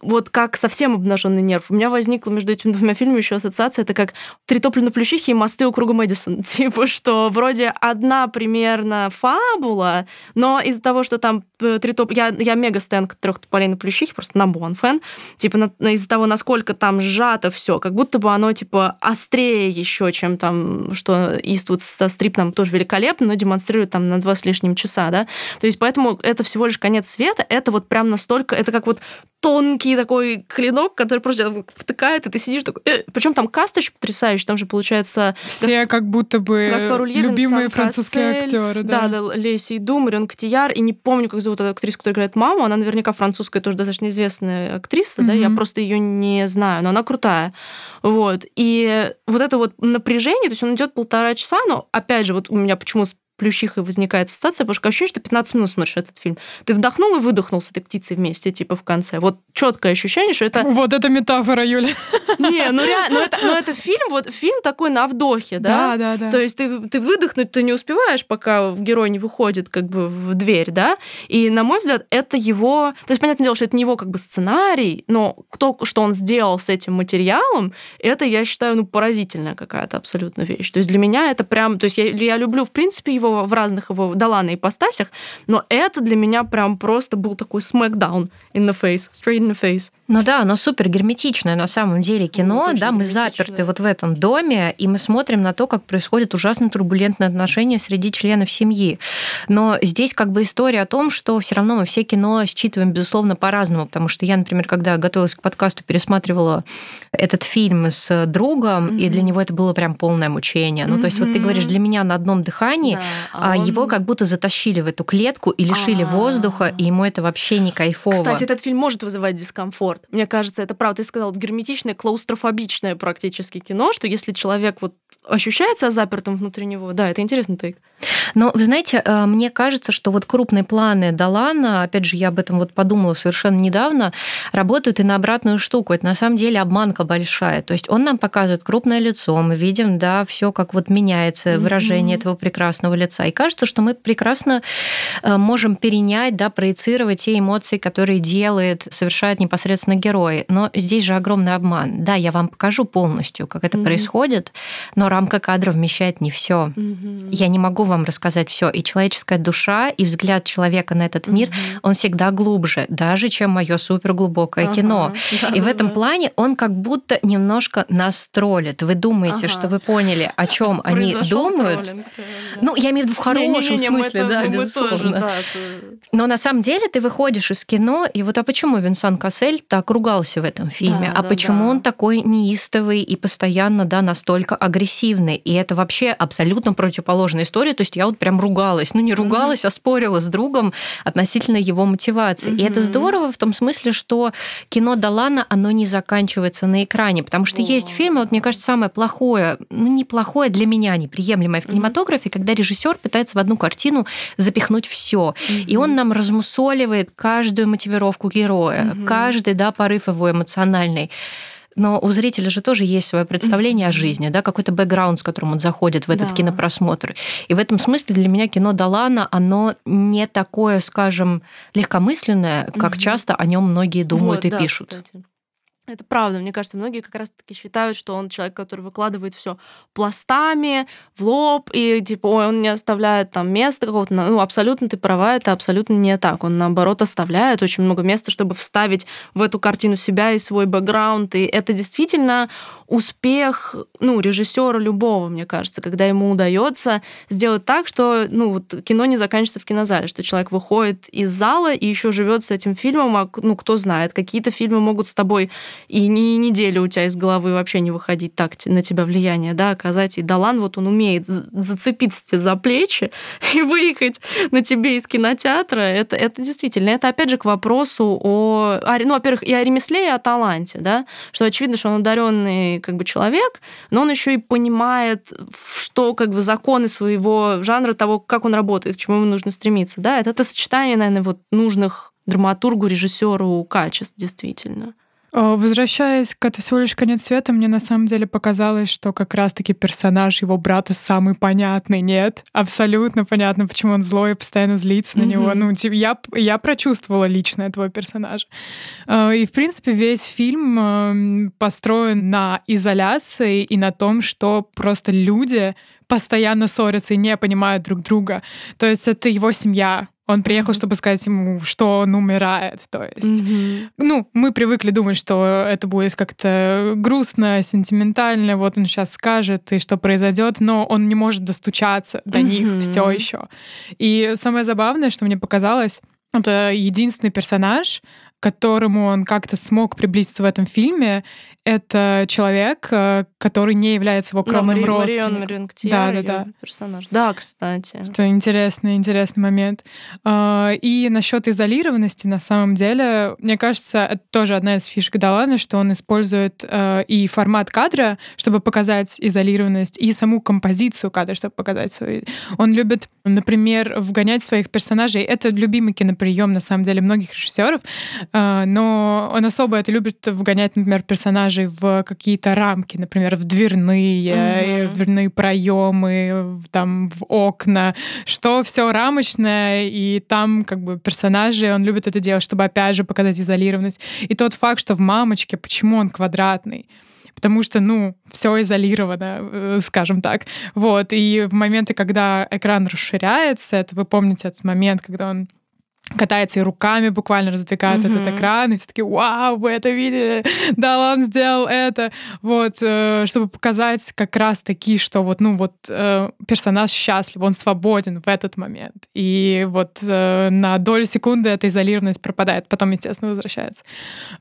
вот как совсем обнаженный нерв. У меня возникла между этими двумя фильмами еще ассоциация, это как «Три топли на плющихе» и «Мосты у круга Мэдисон». Типа, что вроде одна примерно фабула, но из-за того, что там э, три топ... Я, я мега стэн трех тополей на плющихе, просто number one фэн. Типа, на, из-за того, насколько там сжато все, как будто бы оно, типа, острее еще, чем там, что Иствуд со Стрипном тоже великолепно, но демонстрирует там на два с лишним часа, да. То есть поэтому это всего лишь конец света, это вот прям настолько... Это как вот тонкий такой клинок, который просто втыкает, и ты сидишь такой... Э! Причем там каст очень потрясающий, там же получается... Все Гасп... как будто бы Гаспар любимые французские актеры, да. Да, да, Леси Дум, Рен и не помню, как зовут эту актрису, которая играет маму, она наверняка французская, тоже достаточно известная актриса, mm-hmm. да, я просто ее не знаю, но она крутая. Вот. И вот это вот напряжение, то есть он идет полтора часа, но опять же, вот у меня почему плющихой возникает ситуация, потому что ощущение, что 15 минут смотришь этот фильм. Ты вдохнул и выдохнул с этой птицей вместе, типа, в конце. Вот четкое ощущение, что это... Вот это метафора, Юля. Не, ну реально, но это, но это фильм, вот фильм такой на вдохе, да? Да, да, да. То есть ты, ты выдохнуть ты не успеваешь, пока герой не выходит как бы в дверь, да? И, на мой взгляд, это его... То есть, понятное дело, что это не его как бы сценарий, но то, что он сделал с этим материалом, это, я считаю, ну, поразительная какая-то абсолютно вещь. То есть для меня это прям... То есть я, я люблю, в принципе, его в разных его Далана ипостасях, но это для меня прям просто был такой smackdown in the face, straight in the face. Ну да, оно супер герметичное на самом деле кино, ну, да, мы заперты вот в этом доме, и мы смотрим на то, как происходят ужасно турбулентные отношения среди членов семьи. Но здесь как бы история о том, что все равно мы все кино считываем, безусловно, по-разному, потому что я, например, когда готовилась к подкасту, пересматривала этот фильм с другом, mm-hmm. и для него это было прям полное мучение. Ну, mm-hmm. то есть вот ты говоришь, для меня на одном дыхании, да, а, а он... его как будто затащили в эту клетку и лишили А-а-а. воздуха, и ему это вообще не кайфово. Кстати, этот фильм может вызывать дискомфорт комфорт. Мне кажется, это правда. Ты сказал, герметичное, клаустрофобичное практически кино, что если человек вот ощущается запертым внутри него, да, это интересный тейк. Но, вы знаете, э, мне кажется, что вот крупные планы Далана, опять же, я об этом вот подумала совершенно недавно, работают и на обратную штуку. Это на самом деле обманка большая. То есть он нам показывает крупное лицо, мы видим, да, все как вот меняется выражение mm-hmm. этого прекрасного лица. И кажется, что мы прекрасно э, можем перенять, да, проецировать те эмоции, которые делает, совершает непосредственно герой. Но здесь же огромный обман. Да, я вам покажу полностью, как это mm-hmm. происходит, но рамка кадра вмещает не все. Mm-hmm. Я не могу вам рассказать все. И человеческая душа, и взгляд человека на этот мир, угу. он всегда глубже, даже чем мое суперглубокое ага. кино. Да, и да, в этом да. плане он как будто немножко нас троллит. Вы думаете, ага. что вы поняли, о чем они думают. Троллинг. Ну, я имею в виду в хорошем не, не, не, смысле, да, безусловно. Тоже, да, Но на самом деле ты выходишь из кино, и вот а почему Винсан Кассель так ругался в этом фильме? Да, а да, почему да. он такой неистовый и постоянно, да, настолько агрессивный? И это вообще абсолютно противоположная история. То есть я вот прям ругалась. Ну, не ругалась, mm-hmm. а спорила с другом относительно его мотивации. Mm-hmm. И это здорово в том смысле, что кино Далана, оно не заканчивается на экране. Потому что oh. есть фильмы, вот мне кажется, самое плохое, ну, неплохое для меня, неприемлемое в кинематографе, mm-hmm. когда режиссер пытается в одну картину запихнуть все. Mm-hmm. И он нам размусоливает каждую мотивировку героя, mm-hmm. каждый, да, порыв его эмоциональный. Но у зрителя же тоже есть свое представление mm-hmm. о жизни, да, какой-то бэкграунд, с которым он заходит в этот да. кинопросмотр. И в этом смысле для меня кино Далана, оно не такое, скажем, легкомысленное, как mm-hmm. часто о нем многие думают вот, и да, пишут. Кстати. Это правда. Мне кажется, многие как раз-таки считают, что он человек, который выкладывает все пластами, в лоб, и типа ой, он не оставляет там места какого-то. Ну, абсолютно ты права, это абсолютно не так. Он, наоборот, оставляет очень много места, чтобы вставить в эту картину себя и свой бэкграунд. И это действительно успех, ну, режиссера любого, мне кажется, когда ему удается сделать так, что, ну, вот кино не заканчивается в кинозале, что человек выходит из зала и еще живет с этим фильмом, а, ну, кто знает, какие-то фильмы могут с тобой и ни неделю у тебя из головы вообще не выходить так на тебя влияние, да, оказать. И Далан вот он умеет зацепиться тебе за плечи и выехать на тебе из кинотеатра. Это, это действительно, это опять же к вопросу о, ну, во-первых, и о ремесле, и о таланте, да, что очевидно, что он одаренный как бы человек, но он еще и понимает, что как бы законы своего жанра, того, как он работает, к чему ему нужно стремиться, да, это, это сочетание, наверное, вот нужных драматургу, режиссеру качеств, действительно. Э, возвращаясь к «Это всего лишь конец света», мне на самом деле показалось, что как раз-таки персонаж его брата самый понятный. Нет, абсолютно понятно, почему он злой и постоянно злится на него. Ну, типа, я, я прочувствовала лично этого персонажа. Э, и, в принципе, весь фильм эм, построен на изоляции и на том, что просто люди постоянно ссорятся и не понимают друг друга. То есть это его семья, он приехал, чтобы сказать ему, что он умирает. То есть, mm-hmm. ну, мы привыкли думать, что это будет как-то грустно, сентиментально. Вот он сейчас скажет, и что произойдет, но он не может достучаться до mm-hmm. них все еще. И самое забавное, что мне показалось, это единственный персонаж, которому он как-то смог приблизиться в этом фильме, это человек, э, который не является его кровным да, родственником. Марион, да, да, да. персонаж. Да, кстати. Это интересный, интересный момент. А, и насчет изолированности, на самом деле, мне кажется, это тоже одна из фишек Далана, что он использует э, и формат кадра, чтобы показать изолированность, и саму композицию кадра, чтобы показать свою. Он любит, например, вгонять своих персонажей. Это любимый киноприем, на самом деле, многих режиссеров, э, но он особо это любит вгонять, например, персонажей персонажей в какие-то рамки, например, в дверные, mm-hmm. в дверные проемы, там в окна, что все рамочное, и там как бы персонажи, он любит это делать, чтобы опять же показать изолированность. И тот факт, что в мамочке, почему он квадратный? потому что, ну, все изолировано, э, скажем так. Вот, и в моменты, когда экран расширяется, это вы помните этот момент, когда он катается и руками буквально раздвигает mm-hmm. этот экран, и все таки вау, вы это видели, да, он сделал это, вот, э, чтобы показать как раз таки, что вот, ну, вот э, персонаж счастлив, он свободен в этот момент, и вот э, на долю секунды эта изолированность пропадает, потом, естественно, возвращается.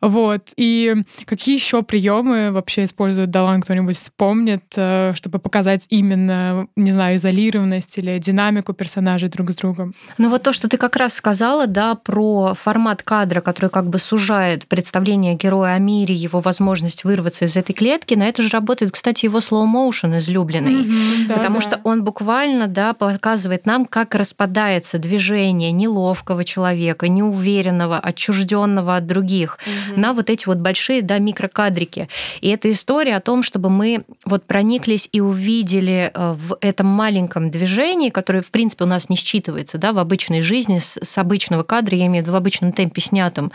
Вот, и какие еще приемы вообще использует Далан, кто-нибудь вспомнит, чтобы показать именно, не знаю, изолированность или динамику персонажей друг с другом? Ну вот то, что ты как раз сказала, сказала, да, про формат кадра, который как бы сужает представление героя о мире, его возможность вырваться из этой клетки. На это же работает, кстати, его slow motion излюбленный. Mm-hmm, да, потому да. что он буквально, да, показывает нам, как распадается движение неловкого человека, неуверенного, отчужденного от других mm-hmm. на вот эти вот большие, да, микрокадрики. И это история о том, чтобы мы вот прониклись и увидели э, в этом маленьком движении, которое, в принципе, у нас не считывается, да, в обычной жизни с, с обычным обычного кадра, я имею в виду в обычном темпе снятом,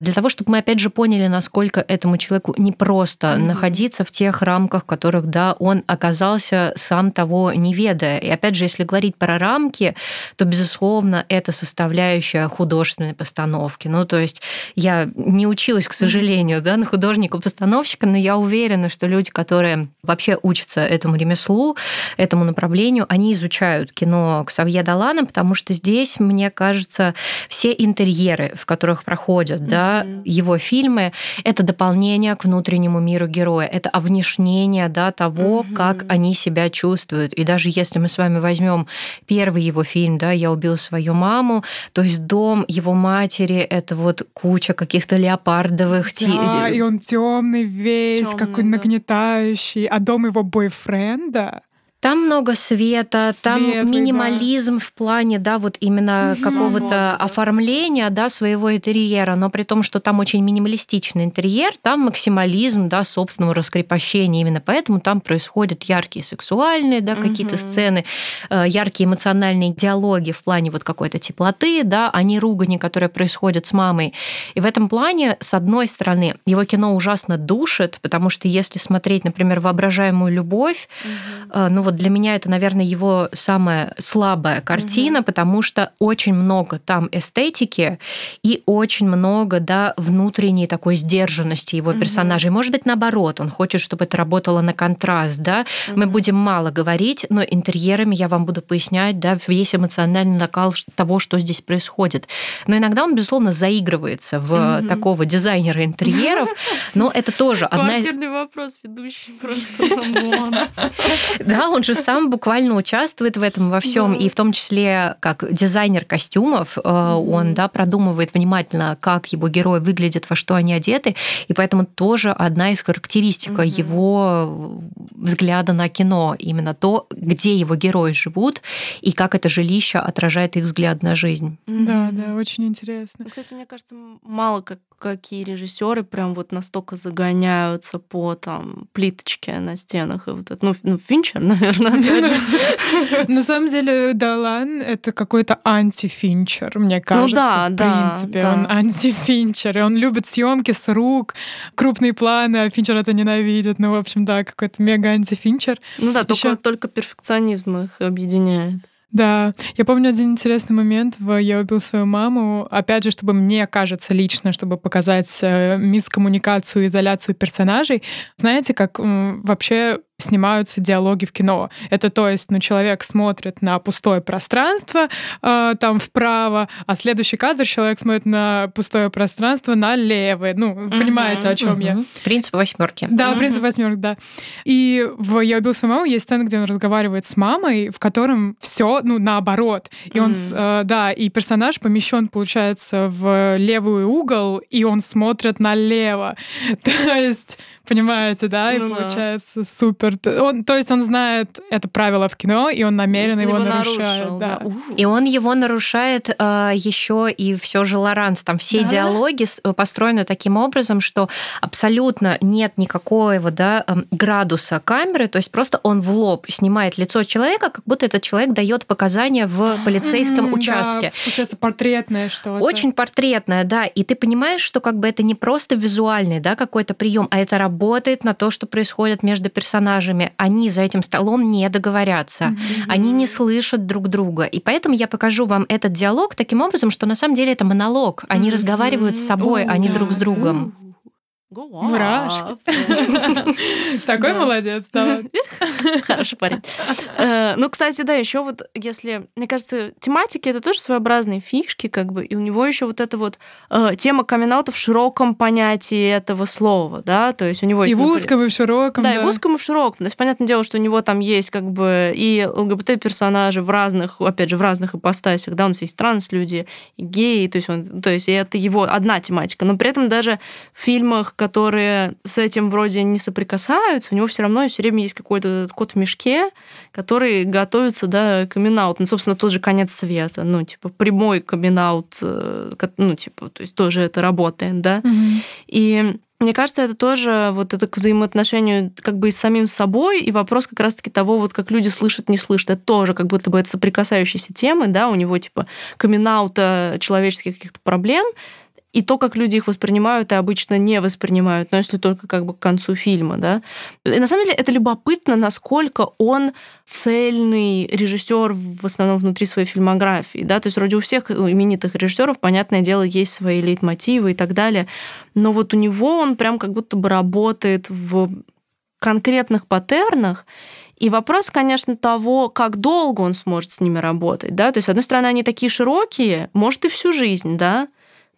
для того, чтобы мы опять же поняли, насколько этому человеку непросто mm-hmm. находиться в тех рамках, в которых, да, он оказался сам того не ведая. И опять же, если говорить про рамки, то, безусловно, это составляющая художественной постановки. Ну, то есть я не училась, к сожалению, да, на художника-постановщика, но я уверена, что люди, которые вообще учатся этому ремеслу, этому направлению, они изучают кино Ксавье Далана, потому что здесь, мне кажется, все интерьеры, в которых проходят mm-hmm. да, его фильмы, это дополнение к внутреннему миру героя, это овнешнение да, того, mm-hmm. как они себя чувствуют. И даже если мы с вами возьмем первый его фильм, да, «Я убил свою маму», то есть дом его матери — это вот куча каких-то леопардовых... Да, и он темный весь, какой да. нагнетающий, а дом его бойфренда там много света, Светлый, там минимализм да. в плане, да, вот именно какого-то оформления, да, своего интерьера, но при том, что там очень минималистичный интерьер, там максимализм, да, собственного раскрепощения. Именно поэтому там происходят яркие сексуальные, да, какие-то сцены, э, яркие эмоциональные диалоги в плане вот какой-то теплоты, да, а не ругани, которые происходят с мамой. И в этом плане, с одной стороны, его кино ужасно душит, потому что если смотреть, например, «Воображаемую любовь», угу. ну вот для меня это, наверное, его самая слабая картина, угу. потому что очень много там эстетики и очень много, да, внутренней такой сдержанности его угу. персонажей. Может быть, наоборот, он хочет, чтобы это работало на контраст, да. Угу. Мы будем мало говорить, но интерьерами я вам буду пояснять, да, весь эмоциональный накал того, что здесь происходит. Но иногда он, безусловно, заигрывается в угу. такого дизайнера интерьеров, но это тоже одна... Квартирный вопрос ведущий просто. Да, он же сам буквально участвует в этом во всем, да. и в том числе как дизайнер костюмов, mm-hmm. он да, продумывает внимательно, как его герои выглядят, во что они одеты, и поэтому тоже одна из характеристик mm-hmm. его взгляда на кино, именно то, где его герои живут, и как это жилище отражает их взгляд на жизнь. Да, да, очень интересно. Ну, кстати, мне кажется, мало как какие режиссеры прям вот настолько загоняются по там плиточке на стенах и вот это, ну, ну Финчер, наверное. На самом деле Долан это какой-то анти-Финчер, мне кажется. Ну да, в принципе, он анти-Финчер, и он любит съемки с рук, крупные планы, а Финчер это ненавидит. Ну, в общем, да, какой-то мега анти-Финчер. Ну да, только, только перфекционизм их объединяет. Да, я помню один интересный момент в «Я убил свою маму». Опять же, чтобы мне кажется лично, чтобы показать э, мискоммуникацию, изоляцию персонажей. Знаете, как вообще снимаются диалоги в кино. Это то есть, ну, человек смотрит на пустое пространство э, там вправо, а следующий кадр человек смотрит на пустое пространство налево. Ну, угу, понимаете, о чем угу. я? Принцип восьмерки. Да, угу. принцип восьмерки, да. И в Я убил свою маму есть сцена, где он разговаривает с мамой, в котором все, ну, наоборот. И он, э, да, и персонаж помещен, получается, в левый угол, и он смотрит налево. То есть Понимаете, да? И ну, получается да. супер. Он, то есть он знает это правило в кино, и он намеренно его, его нарушает. Нарушил, да. Да. И он его нарушает э, еще и все же Лоранс. Там все да? диалоги э, построены таким образом, что абсолютно нет никакого да, эм, градуса камеры, то есть просто он в лоб снимает лицо человека, как будто этот человек дает показания в полицейском участке. Да, получается портретное что-то. Очень портретное, да. И ты понимаешь, что как бы это не просто визуальный да, какой-то прием, а это работа работает на то, что происходит между персонажами. Они за этим столом не договорятся, mm-hmm. они не слышат друг друга. И поэтому я покажу вам этот диалог таким образом, что на самом деле это монолог. Они mm-hmm. разговаривают с собой, oh, а не друг с другом. Мурашки. Такой молодец, да. Хороший парень. Э, ну, кстати, да, еще вот если, мне кажется, тематики это тоже своеобразные фишки, как бы, и у него еще вот эта вот э, тема камин в широком понятии этого слова, да, то есть у него есть... И в узком, и в широком, да. и в узком, и в широком. То есть, понятное дело, что у него там есть как бы и ЛГБТ-персонажи в разных, опять же, в разных ипостасях, да, у нас есть транс-люди, геи, то есть, он, то есть это его одна тематика, но при этом даже в фильмах, которые с этим вроде не соприкасаются, у него все равно все время есть какой-то кот в мешке, который готовится, да, камин Ну, собственно, тот же конец света, ну, типа, прямой камин э, ну, типа, то есть тоже это работает, да. Mm-hmm. И Мне кажется, это тоже вот это к взаимоотношению как бы и с самим собой, и вопрос как раз-таки того, вот как люди слышат, не слышат. Это тоже как будто бы это соприкасающиеся темы, да, у него типа камин человеческих каких-то проблем, и то, как люди их воспринимают и обычно не воспринимают, но если только как бы к концу фильма, да. И на самом деле это любопытно, насколько он цельный режиссер в основном внутри своей фильмографии, да, то есть вроде у всех именитых режиссеров, понятное дело, есть свои лейтмотивы и так далее, но вот у него он прям как будто бы работает в конкретных паттернах, и вопрос, конечно, того, как долго он сможет с ними работать, да, то есть, с одной стороны, они такие широкие, может, и всю жизнь, да,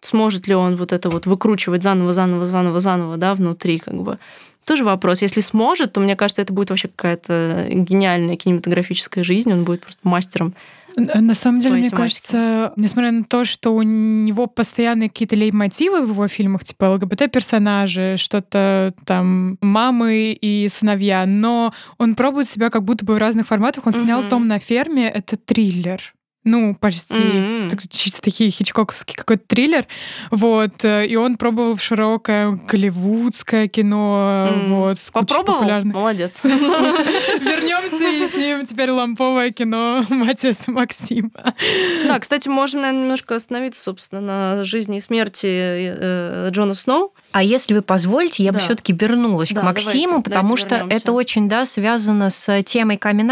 сможет ли он вот это вот выкручивать заново, заново, заново, заново, да, внутри как бы. Тоже вопрос. Если сможет, то мне кажется, это будет вообще какая-то гениальная кинематографическая жизнь, он будет просто мастером на самом деле, мне кажется, несмотря на то, что у него постоянные какие-то леймотивы в его фильмах, типа ЛГБТ-персонажи, что-то там мамы и сыновья, но он пробует себя как будто бы в разных форматах. Он снял «Том на ферме», это триллер ну, почти mm-hmm. чисто хичкоковский какой-то триллер, вот, э, и он пробовал в широкое голливудское кино, mm-hmm. вот, с Попробовал? Популярных... Молодец. Вернемся и с ним теперь ламповое кино Матиаса Максима. Да, кстати, можем, наверное, немножко остановиться, собственно, на жизни и смерти э, Джона Сноу. А если вы позволите, я бы все-таки вернулась к Максиму, потому что это очень, да, связано с темой камин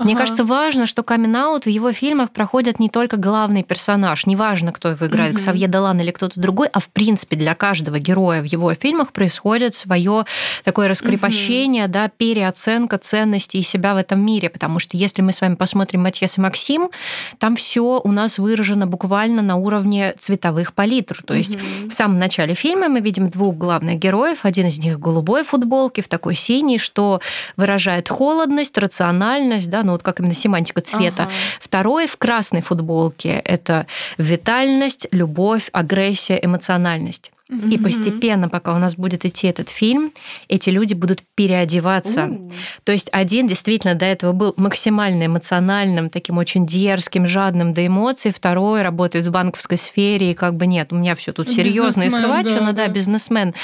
Мне кажется, важно, что камин в его фильме фильмах проходят не только главный персонаж, неважно, кто его играет, угу. Ксавье Далан или кто-то другой, а в принципе для каждого героя в его фильмах происходит свое такое раскрепощение, угу. да, переоценка ценностей себя в этом мире, потому что если мы с вами посмотрим Матьес и Максим, там все у нас выражено буквально на уровне цветовых палитр. То есть угу. в самом начале фильма мы видим двух главных героев, один из них в голубой футболке, в такой синий, что выражает холодность, рациональность, да, ну вот как именно семантика цвета. Ага. Второй Второй в красной футболке – это витальность, любовь, агрессия, эмоциональность. Mm-hmm. И постепенно, пока у нас будет идти этот фильм, эти люди будут переодеваться. Mm-hmm. То есть один действительно до этого был максимально эмоциональным, таким очень дерзким, жадным до эмоций, второй работает в банковской сфере, и как бы нет, у меня все тут серьезно и схвачено, да, да, да, бизнесмен.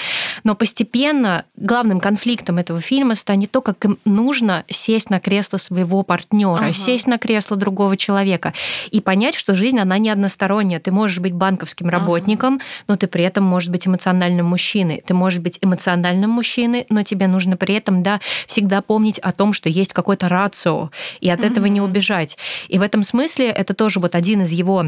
Но постепенно главным конфликтом этого фильма станет то, как им нужно сесть на кресло своего партнера, ага. сесть на кресло другого человека и понять, что жизнь, она не односторонняя. Ты можешь быть банковским работником, ага. но ты при этом можешь быть эмоциональным мужчиной. Ты можешь быть эмоциональным мужчиной, но тебе нужно при этом да, всегда помнить о том, что есть какой-то рацио, и от mm-hmm. этого не убежать. И в этом смысле это тоже вот один из его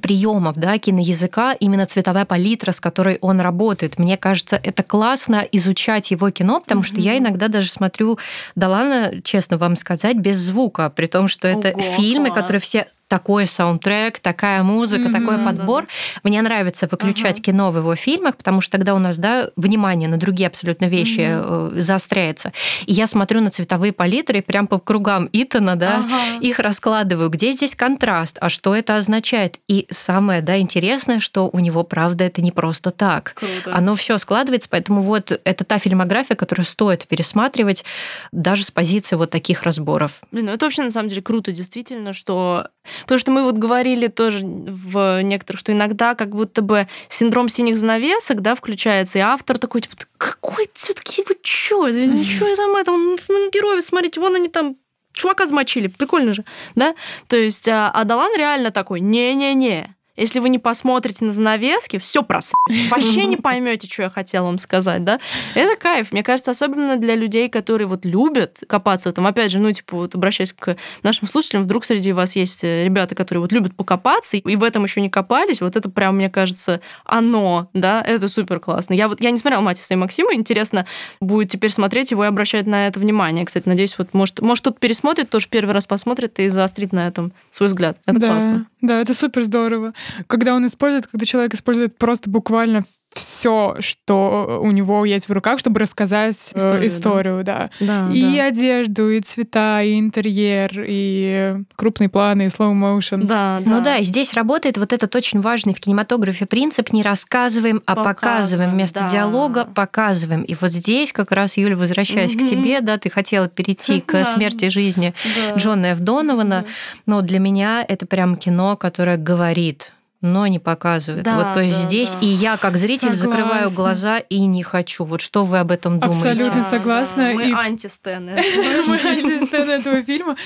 приемов да, киноязыка, именно цветовая палитра, с которой он работает. Мне кажется, это классно изучать его кино, потому mm-hmm. что я иногда даже смотрю Далана, честно вам сказать, без звука, при том, что это Ого, фильмы, класс. которые все такой саундтрек, такая музыка, mm-hmm, такой подбор. Да. Мне нравится выключать uh-huh. кино в его фильмах, потому что тогда у нас, да, внимание на другие абсолютно вещи mm-hmm. заостряется. И я смотрю на цветовые палитры и прям по кругам Итана, да, uh-huh. их раскладываю. Где здесь контраст? А что это означает? И самое, да, интересное, что у него, правда, это не просто так. Круто. Оно все складывается, поэтому вот это та фильмография, которую стоит пересматривать даже с позиции вот таких разборов. Блин, ну это вообще на самом деле круто, действительно, что Потому что мы вот говорили тоже в некоторых, что иногда как будто бы синдром синих занавесок, да, включается, и автор такой, типа, какой все-таки вы чё? Ничего там это, он героев, смотрите, вон они там чувака замочили, прикольно же, да? То есть а Адалан реально такой, не-не-не, если вы не посмотрите на занавески, все просмотрите. Вообще не поймете, что я хотела вам сказать, да? Это кайф. Мне кажется, особенно для людей, которые вот любят копаться этом. Опять же, ну, типа, вот обращаясь к нашим слушателям, вдруг среди вас есть э, ребята, которые вот любят покопаться, и в этом еще не копались, вот это прям, мне кажется, оно, да, это супер классно. Я вот, я не смотрела Матиса и Максима, интересно будет теперь смотреть его и обращать на это внимание. Кстати, надеюсь, вот, может, может кто-то пересмотрит, тоже первый раз посмотрит и заострит на этом свой взгляд. Это да, классно. Да, это супер здорово когда он использует, когда человек использует просто буквально все, что у него есть в руках, чтобы рассказать э, историю, историю да. да. да и да. одежду, и цвета, и интерьер, и крупные планы, и slow motion. Да, да. Ну да, и здесь работает вот этот очень важный в кинематографе принцип не рассказываем, а показываем. показываем. Вместо да. диалога показываем. И вот здесь как раз, Юля, возвращаясь угу. к тебе, да, ты хотела перейти к смерти жизни да. Джона Ф. Донована, но для меня это прям кино, которое говорит но не показывает. Да, вот, то есть да, здесь да. и я как зритель закрываю Согласна. глаза и не хочу. Вот что вы об этом думаете? Абсолютно согласна, Мы и- антистены. Мы антистены этого фильма.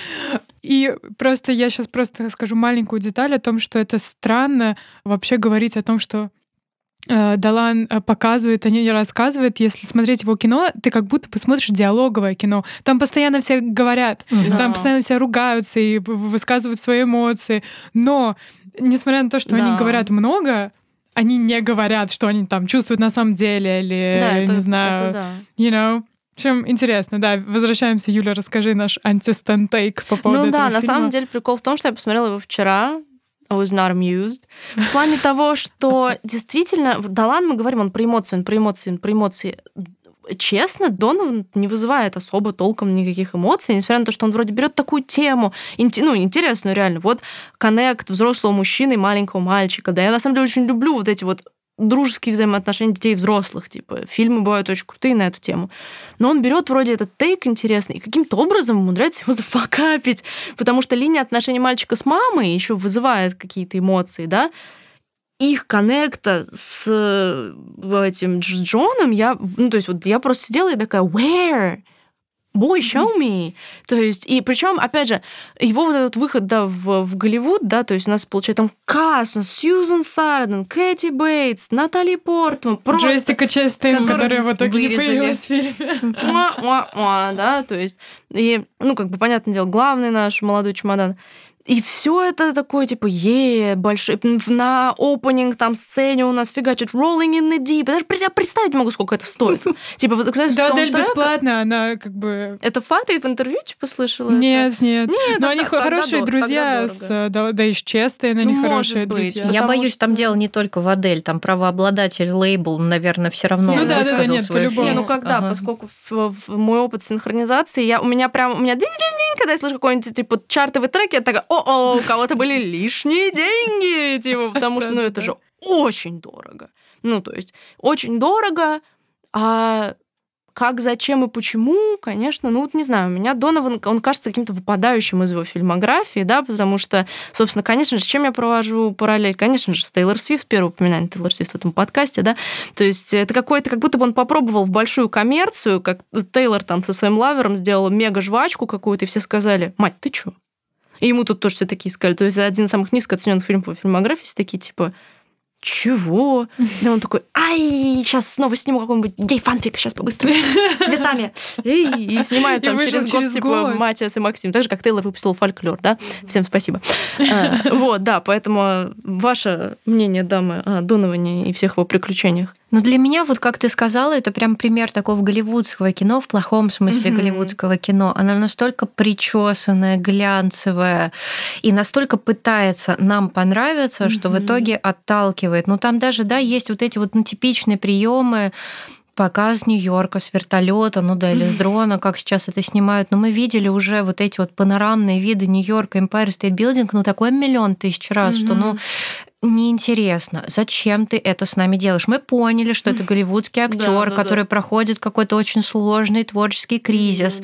И просто я сейчас просто скажу маленькую деталь о том, что это странно вообще говорить о том, что э, Далан э, показывает, а не рассказывает. Если смотреть его кино, ты как будто бы смотришь диалоговое кино. Там постоянно все говорят, Мгм. там Да. постоянно все ругаются и высказывают свои эмоции. Но, несмотря на то, что они Да. говорят много, они не говорят, что они там чувствуют на самом деле, или, Да, это- не знаю, это да. you know. Общем, интересно, да. Возвращаемся, Юля, расскажи наш антистантейк по поводу Ну этого да, на фильма. самом деле прикол в том, что я посмотрела его вчера. I was not amused. В плане того, что действительно, Далан мы говорим, он про эмоции, он про эмоции, он про эмоции. Честно, Донован не вызывает особо толком никаких эмоций, несмотря на то, что он вроде берет такую тему, ну, интересную реально. Вот коннект взрослого мужчины и маленького мальчика. Да, я на самом деле очень люблю вот эти вот дружеские взаимоотношения детей и взрослых. Типа, фильмы бывают очень крутые на эту тему. Но он берет вроде этот тейк интересный и каким-то образом умудряется его зафакапить, потому что линия отношений мальчика с мамой еще вызывает какие-то эмоции, да, их коннекта с э, этим Дж- Джоном, я, ну, то есть вот я просто сидела и такая, where? Boy, show me. То есть, и причем, опять же, его вот этот выход, да, в, в Голливуд, да, то есть у нас получается там нас Сьюзан Сарден, Кэти Бейтс, Натали Портман, просто Джессика Честейн, которая в итоге вырезали. появилась в фильме. да, то есть, и, ну, как бы, понятное дело, главный наш молодой чемодан. И все это такое, типа, е, большой... На опенинг там сцене у нас фигачит Rolling in the Deep. Я даже пред- представить могу, сколько это стоит. Типа, вот, кстати, Да, Адель бесплатно, она как бы... Это Фата в интервью, типа, слышала? Нет, нет. Но они хорошие друзья, э, да, и с Честейн они Ну, хорошие может быть. друзья. Я боюсь, там дело не только в Адель, там правообладатель лейбл, наверное, все равно Ну высказал свою. Не, ну когда, поскольку мой опыт синхронизации, я, у меня прям, у меня день-день-день, когда я слышу какой-нибудь, типа, чартовый трек, я такая, о-о, у кого-то были лишние деньги, типа, потому что, ну, это же очень дорого. Ну, то есть, очень дорого, а как, зачем и почему, конечно, ну вот не знаю, у меня Донован, он кажется каким-то выпадающим из его фильмографии, да, потому что, собственно, конечно же, с чем я провожу параллель? Конечно же, с Тейлор Свифт, первое упоминание Тейлор Свифт в этом подкасте, да, то есть это какой-то, как будто бы он попробовал в большую коммерцию, как Тейлор там со своим лавером сделал мега-жвачку какую-то, и все сказали, мать, ты чё? И ему тут тоже все такие сказали. То есть один из самых низко оцененных фильмов по фильмографии, все такие, типа, чего? И он такой, ай, сейчас снова сниму какой-нибудь гей-фанфик, сейчас побыстрее, с цветами. Эй, И снимает И там через год, через типа, год. Матиас и Максим. Так же, как Тейлор выпустил фольклор, да? Всем спасибо. А, Вот, да, поэтому ваше мнение, дамы, о Доноване и всех его приключениях. Но для меня, вот как ты сказала, это прям пример такого голливудского кино, в плохом смысле Мгм. голливудского кино. Оно настолько причесанное, глянцевое и настолько пытается нам понравиться, что в итоге отталкивает. Ну там даже, да, есть вот эти вот ну, типичные приемы показ Нью-Йорка с вертолета, ну да, или с дрона, как сейчас это снимают. Но мы видели уже вот эти вот панорамные виды Нью-Йорка, Empire State Building, ну такой миллион тысяч раз, что ну неинтересно. Зачем ты это с нами делаешь? Мы поняли, что это голливудский актер, да, который проходит какой-то очень сложный творческий кризис.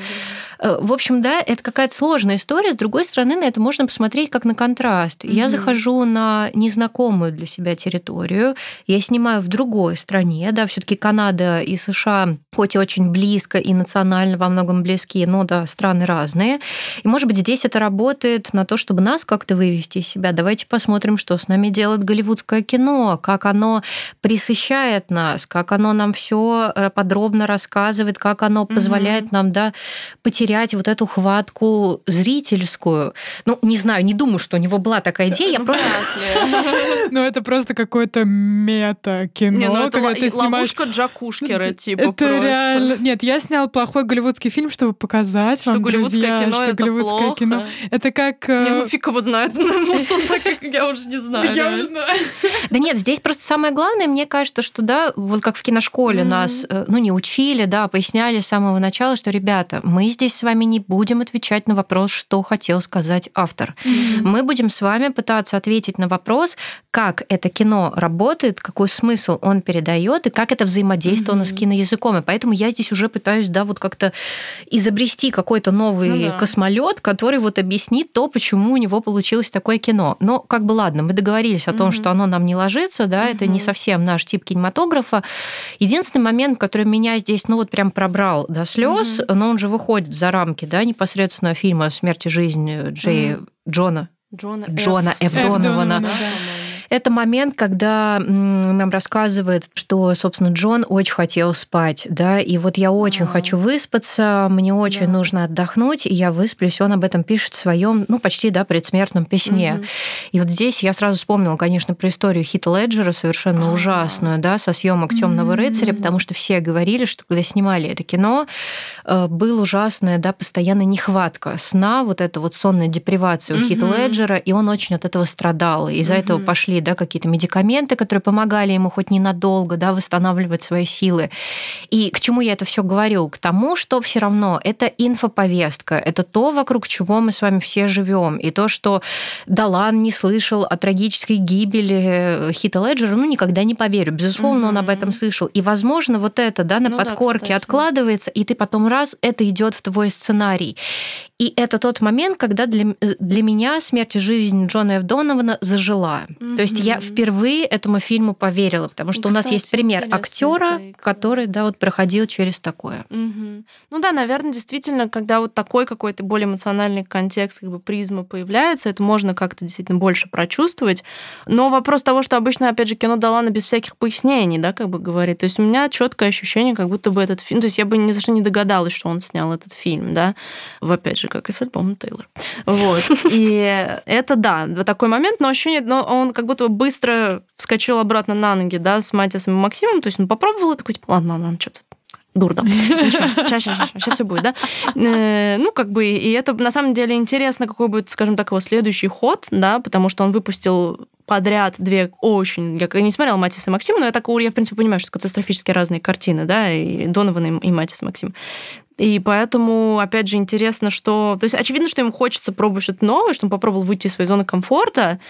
Э, В общем, да, это какая-то сложная история. С другой стороны, на это можно посмотреть как на контраст. Я Мгм. захожу на незнакомую для себя территорию. Я снимаю в другой стране. Да, все-таки Канада и США, хоть и очень близко и национально во многом близкие, но да, страны разные. И, может быть, здесь это работает на то, чтобы нас как-то вывести из себя. Давайте посмотрим, что с нами делает голливудское кино, как оно присыщает нас, как оно нам все подробно рассказывает, как оно позволяет нам, да, потерять вот эту хватку зрительскую. Ну, не знаю, не думаю, что у него была такая идея, я просто Ну, это просто какое-то мета-кино, ну это когда ты снимаешь... ловушка Джакушкера, типа, это просто. реально... Нет, я снял плохой голливудский фильм, чтобы показать Что вам, голливудское друзья, кино что это голливудское плохо. кино... Это как... э, Не, ну фиг его знает. Может, он так, как я уже не знаю. Я знаю. Да нет, здесь просто самое главное, мне кажется, что да, вот как в киношколе Мгм. нас, э, ну, не учили, да, поясняли с самого начала, что, ребята, мы здесь с вами не будем отвечать на вопрос, что хотел сказать автор. Mm-hmm. Мы будем с вами пытаться ответить на вопрос, как это кино работает, какой смысл он передает и как это взаимодействовано mm-hmm. с киноязыком. И поэтому я здесь уже пытаюсь, да, вот как-то изобрести какой-то новый ну, да. космолет, который вот объяснит то, почему у него получилось такое кино. Но как бы ладно, мы договорились о том, mm-hmm. что оно нам не ложится, да, mm-hmm. это не совсем наш тип кинематографа. Единственный момент, который меня здесь, ну вот прям пробрал до слез, mm-hmm. но он же выходит за рамки, да, непосредственно фильма «Смерть и жизнь» Джей mm-hmm. Джона Джона, Джона Ф. Ф. Донована. Да. Это момент, когда нам рассказывает, что, собственно, Джон очень хотел спать, да, и вот я очень а. хочу выспаться, мне очень да. нужно отдохнуть, и я высплюсь. Он об этом пишет в своем, ну, почти, да, предсмертном письме. Угу. И вот здесь я сразу вспомнила, конечно, про историю Хита Леджера, совершенно а. ужасную, да, со съемок Темного рыцаря, потому что все говорили, что когда снимали это кино, э, был ужасная, да, постоянная нехватка сна, вот эта вот сонная депривация у. Хита Леджера, и он очень от этого страдал. И из-за этого пошли да, какие-то медикаменты, которые помогали ему хоть ненадолго да, восстанавливать свои силы. И к чему я это все говорю? К тому, что все равно это инфоповестка, это то, вокруг чего мы с вами все живем. И то, что Далан не слышал о трагической гибели Хита Леджера, ну, никогда не поверю. Безусловно, mm-hmm. он об этом слышал. И, возможно, вот это да, на ну, подкорке да, откладывается, и ты потом раз, это идет в твой сценарий. И это тот момент, когда для, для меня смерть и жизнь Джона Ф. Донована зажила. Mm-hmm. То есть я впервые этому фильму поверила, потому что Кстати, у нас есть пример актера, который да, вот проходил через такое. Mm-hmm. Ну да, наверное, действительно, когда вот такой какой-то более эмоциональный контекст, как бы призма появляется, это можно как-то действительно больше прочувствовать. Но вопрос того, что обычно, опять же, кино Далана без всяких пояснений, да, как бы говорит. То есть у меня четкое ощущение, как будто бы этот фильм, то есть я бы ни за что не догадалась, что он снял этот фильм, да, в, опять же, же, как и с альбомом Тейлор. Вот. И это, да, такой момент, но ощущение, но он как будто быстро вскочил обратно на ноги, да, с Матисом и Максимом, то есть он попробовал, и такой, типа, ладно, ладно, что-то дурно. Сейчас, сейчас, сейчас, сейчас все будет, да? Э, ну, как бы, и это на самом деле интересно, какой будет, скажем так, его следующий ход, да, потому что он выпустил подряд две очень... Я не смотрела «Матис и Максим», но я так, я, в принципе, понимаю, что катастрофически разные картины, да, и Донован, и Матис и Максим. И поэтому, опять же, интересно, что... То есть очевидно, что ему хочется пробовать что-то новое, что он попробовал выйти из своей зоны комфорта,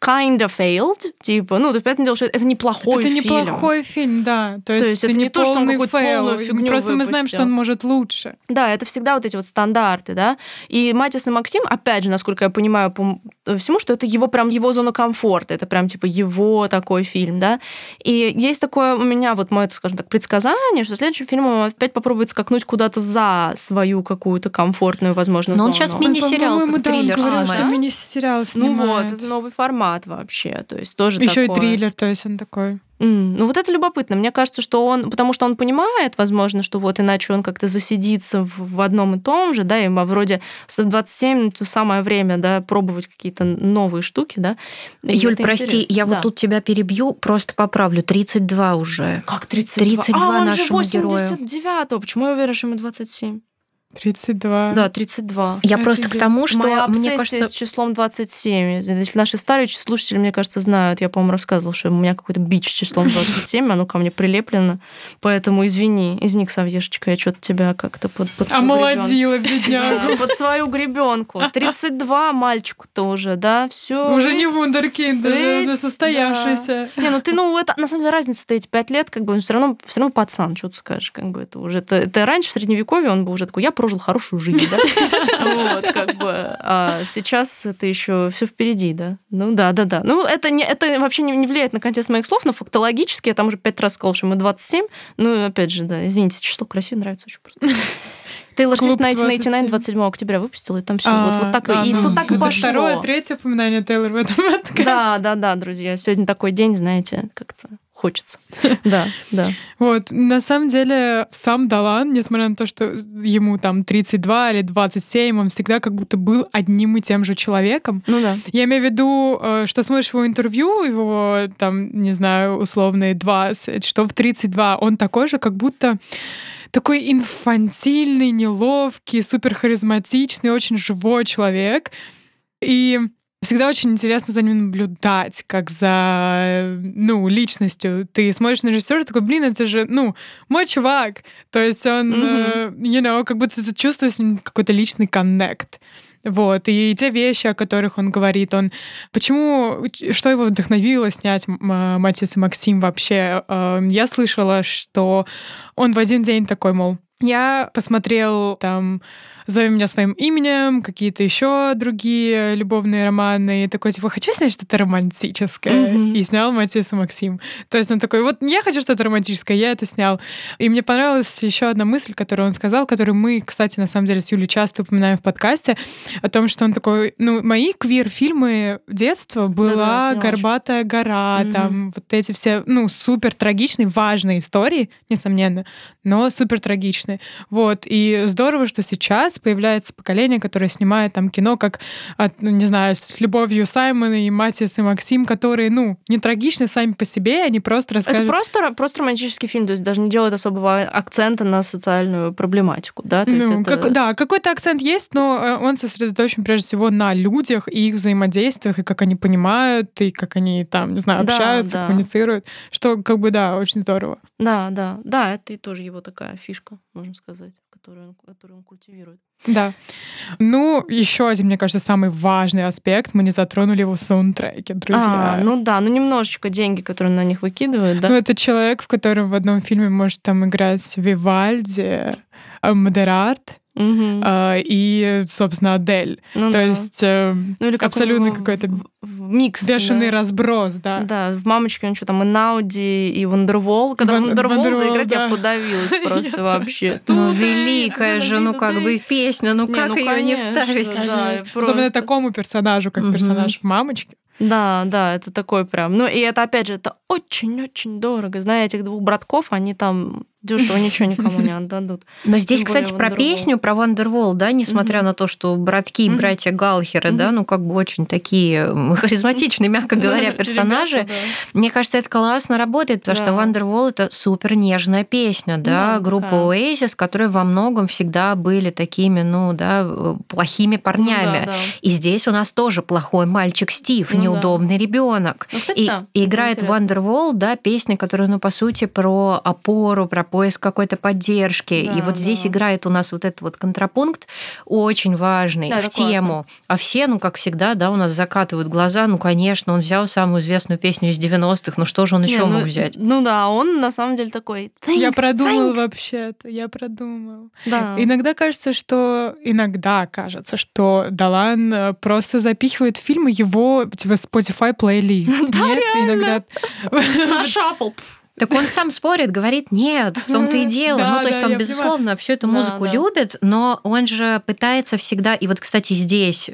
kind of failed, типа, ну, то есть, понятное дело, что это неплохой это фильм. Это неплохой фильм, да. То есть, то есть это, это не то, что он какую-то полную фигню Просто выпустил. мы знаем, что он может лучше. Да, это всегда вот эти вот стандарты, да. И Матис и Максим, опять же, насколько я понимаю по всему, что это его прям его зона комфорта, это прям типа его такой фильм, да. И есть такое у меня вот мое, скажем так, предсказание, что следующим фильмом он опять попробует скакнуть куда-то за свою какую-то комфортную, возможно, Но зону. он сейчас мини-сериал, триллер да, говорил, что мини-сериал снимает. Ну вот, это новый формат формат вообще. То есть тоже Еще такое... и триллер, то есть он такой. Mm. Ну вот это любопытно. Мне кажется, что он, потому что он понимает, возможно, что вот иначе он как-то засидится в, в одном и том же, да, и вроде с 27 то самое время, да, пробовать какие-то новые штуки, да. И Юль, прости, интересно. я да. вот тут тебя перебью, просто поправлю, 32 уже. Как 32? 32 а, он нашему же 89-го, почему я уверена, что ему 27? 32. Да, 32. Я Офигеть. просто к тому, что Моя мне кажется... с числом 27. Если наши старые слушатели, мне кажется, знают, я, по-моему, рассказывала, что у меня какой-то бич с числом 27, оно ко мне прилеплено. Поэтому извини, извини, Ксавьешечка, я что-то тебя как-то под, под свою Омолодила, бедняга. под свою гребенку. 32 мальчику-то уже, да, все. Уже не вундеркинд, уже состоявшийся. Не, ну ты, ну, это, на самом деле, разница-то эти 5 лет, как бы, все равно, все равно пацан, что ты скажешь, как бы, это уже, это, это раньше, в Средневековье, он был уже такой, я прожил хорошую жизнь, да? Вот, как бы. А сейчас это еще все впереди, да? Ну да, да, да. Ну, это, не, это вообще не, не влияет на контекст моих слов, но фактологически я там уже пять раз сказала, что мы 27. Ну, опять же, да, извините, число красиво нравится очень просто. Тейлор Свифт 1989 27 октября выпустил, и там все а, вот, вот так. Да, и ну, тут так и пошло. Второе, третье упоминание Тейлор в этом подкасте. Да, да, да, друзья. Сегодня такой день, знаете, как-то хочется. Да, да. Вот, на самом деле, сам Далан, несмотря на то, что ему там 32 или 27, он всегда как будто был одним и тем же человеком. Ну да. Я имею в виду, э, что смотришь его интервью, его там, не знаю, условные 20, что в 32 он такой же, как будто такой инфантильный, неловкий, супер харизматичный, очень живой человек. И Всегда очень интересно за ним наблюдать, как за, ну, личностью. Ты смотришь на режиссера, такой, блин, это же, ну, мой чувак. То есть он, mm-hmm. you know, как будто ты чувствуешь с ним какой-то личный коннект. Вот, и те вещи, о которых он говорит, он... Почему... Что его вдохновило снять «Матиц и Максим» вообще? Эм, я слышала, что он в один день такой, мол, я посмотрел там «Зови меня своим именем», какие-то еще другие любовные романы, и такой, типа, хочу снять что-то романтическое. Mm-hmm. И снял Матис и Максим. То есть он такой, вот я хочу что-то романтическое, я это снял. И мне понравилась еще одна мысль, которую он сказал, которую мы, кстати, на самом деле с Юлей часто упоминаем в подкасте, о том, что он такой, ну, мои квир-фильмы детства была да, «Горбатая очень. гора», mm-hmm. там вот эти все, ну, супер трагичные, важные истории, несомненно, но супер трагичные. Вот, и здорово, что сейчас появляется поколение, которое снимает там кино, как, от, ну, не знаю, с любовью Саймона и Матис и Максим, которые, ну, не трагичны сами по себе, они просто рассказывают... Это просто, просто романтический фильм, то есть даже не делает особого акцента на социальную проблематику, да? То ну, это... как, да, какой-то акцент есть, но э, он сосредоточен прежде всего на людях и их взаимодействиях, и как они понимают, и как они там, не знаю, общаются, да, да. коммуницируют, что как бы, да, очень здорово. Да, да, да, это тоже его такая фишка, можно сказать которую он, которую он культивирует. Да. Ну, еще один, мне кажется, самый важный аспект. Мы не затронули его в саундтреке, друзья. А, ну да, ну немножечко деньги, которые на них выкидывают, да. Ну, это человек, в котором в одном фильме может там играть Вивальди, э, Модерат, Угу. и, собственно, Адель. Ну, То да. есть э, ну, или как абсолютно какой-то микс. Бешеный да. разброс, да. Да, в «Мамочке» он что там и Науди, и Вандервол. Когда Ван, Вандервол, Вандервол заиграть, да. я подавилась просто вообще. Ну, великая же, ну как бы песня, ну как ее не вставить? Особенно такому персонажу, как персонаж в «Мамочке». Да, да, это такой прям. Ну, и это, опять же, это очень-очень дорого. Зная этих двух братков, они там дешево ничего никому не отдадут. Но здесь, кстати, про песню, про Вандервол, да, несмотря на то, что братки и братья Галхеры, да, ну, как бы очень такие харизматичные, мягко говоря, персонажи. Мне кажется, это классно работает, потому что Вандервол — это супер нежная песня, да, группа Oasis, которые во многом всегда были такими, ну, да, плохими парнями. И здесь у нас тоже плохой мальчик Стив, ну неудобный ребенок. Ну, и играет Wonderwall, да, песня, которая, ну, по сути, про опору, про поиск какой-то поддержки. Да, и вот да. здесь играет у нас вот этот вот контрапункт очень важный да, в тему. Классно. А все, ну, как всегда, да, у нас закатывают глаза. Ну, конечно, он взял самую известную песню из 90-х, ну что же он еще мог ну, взять? Ну да, он на самом деле такой. Think, я продумал think. вообще-то, я продумал. Да. Иногда кажется, что иногда кажется, что Далан э, просто запихивает фильмы его типа Spotify плейлист. Да, Нет, иногда на шаффл. Так он сам спорит, говорит, нет, в том-то и дело. Да, ну, то есть да, он, безусловно, всю эту музыку да, любит, но он же пытается всегда, и вот, кстати, здесь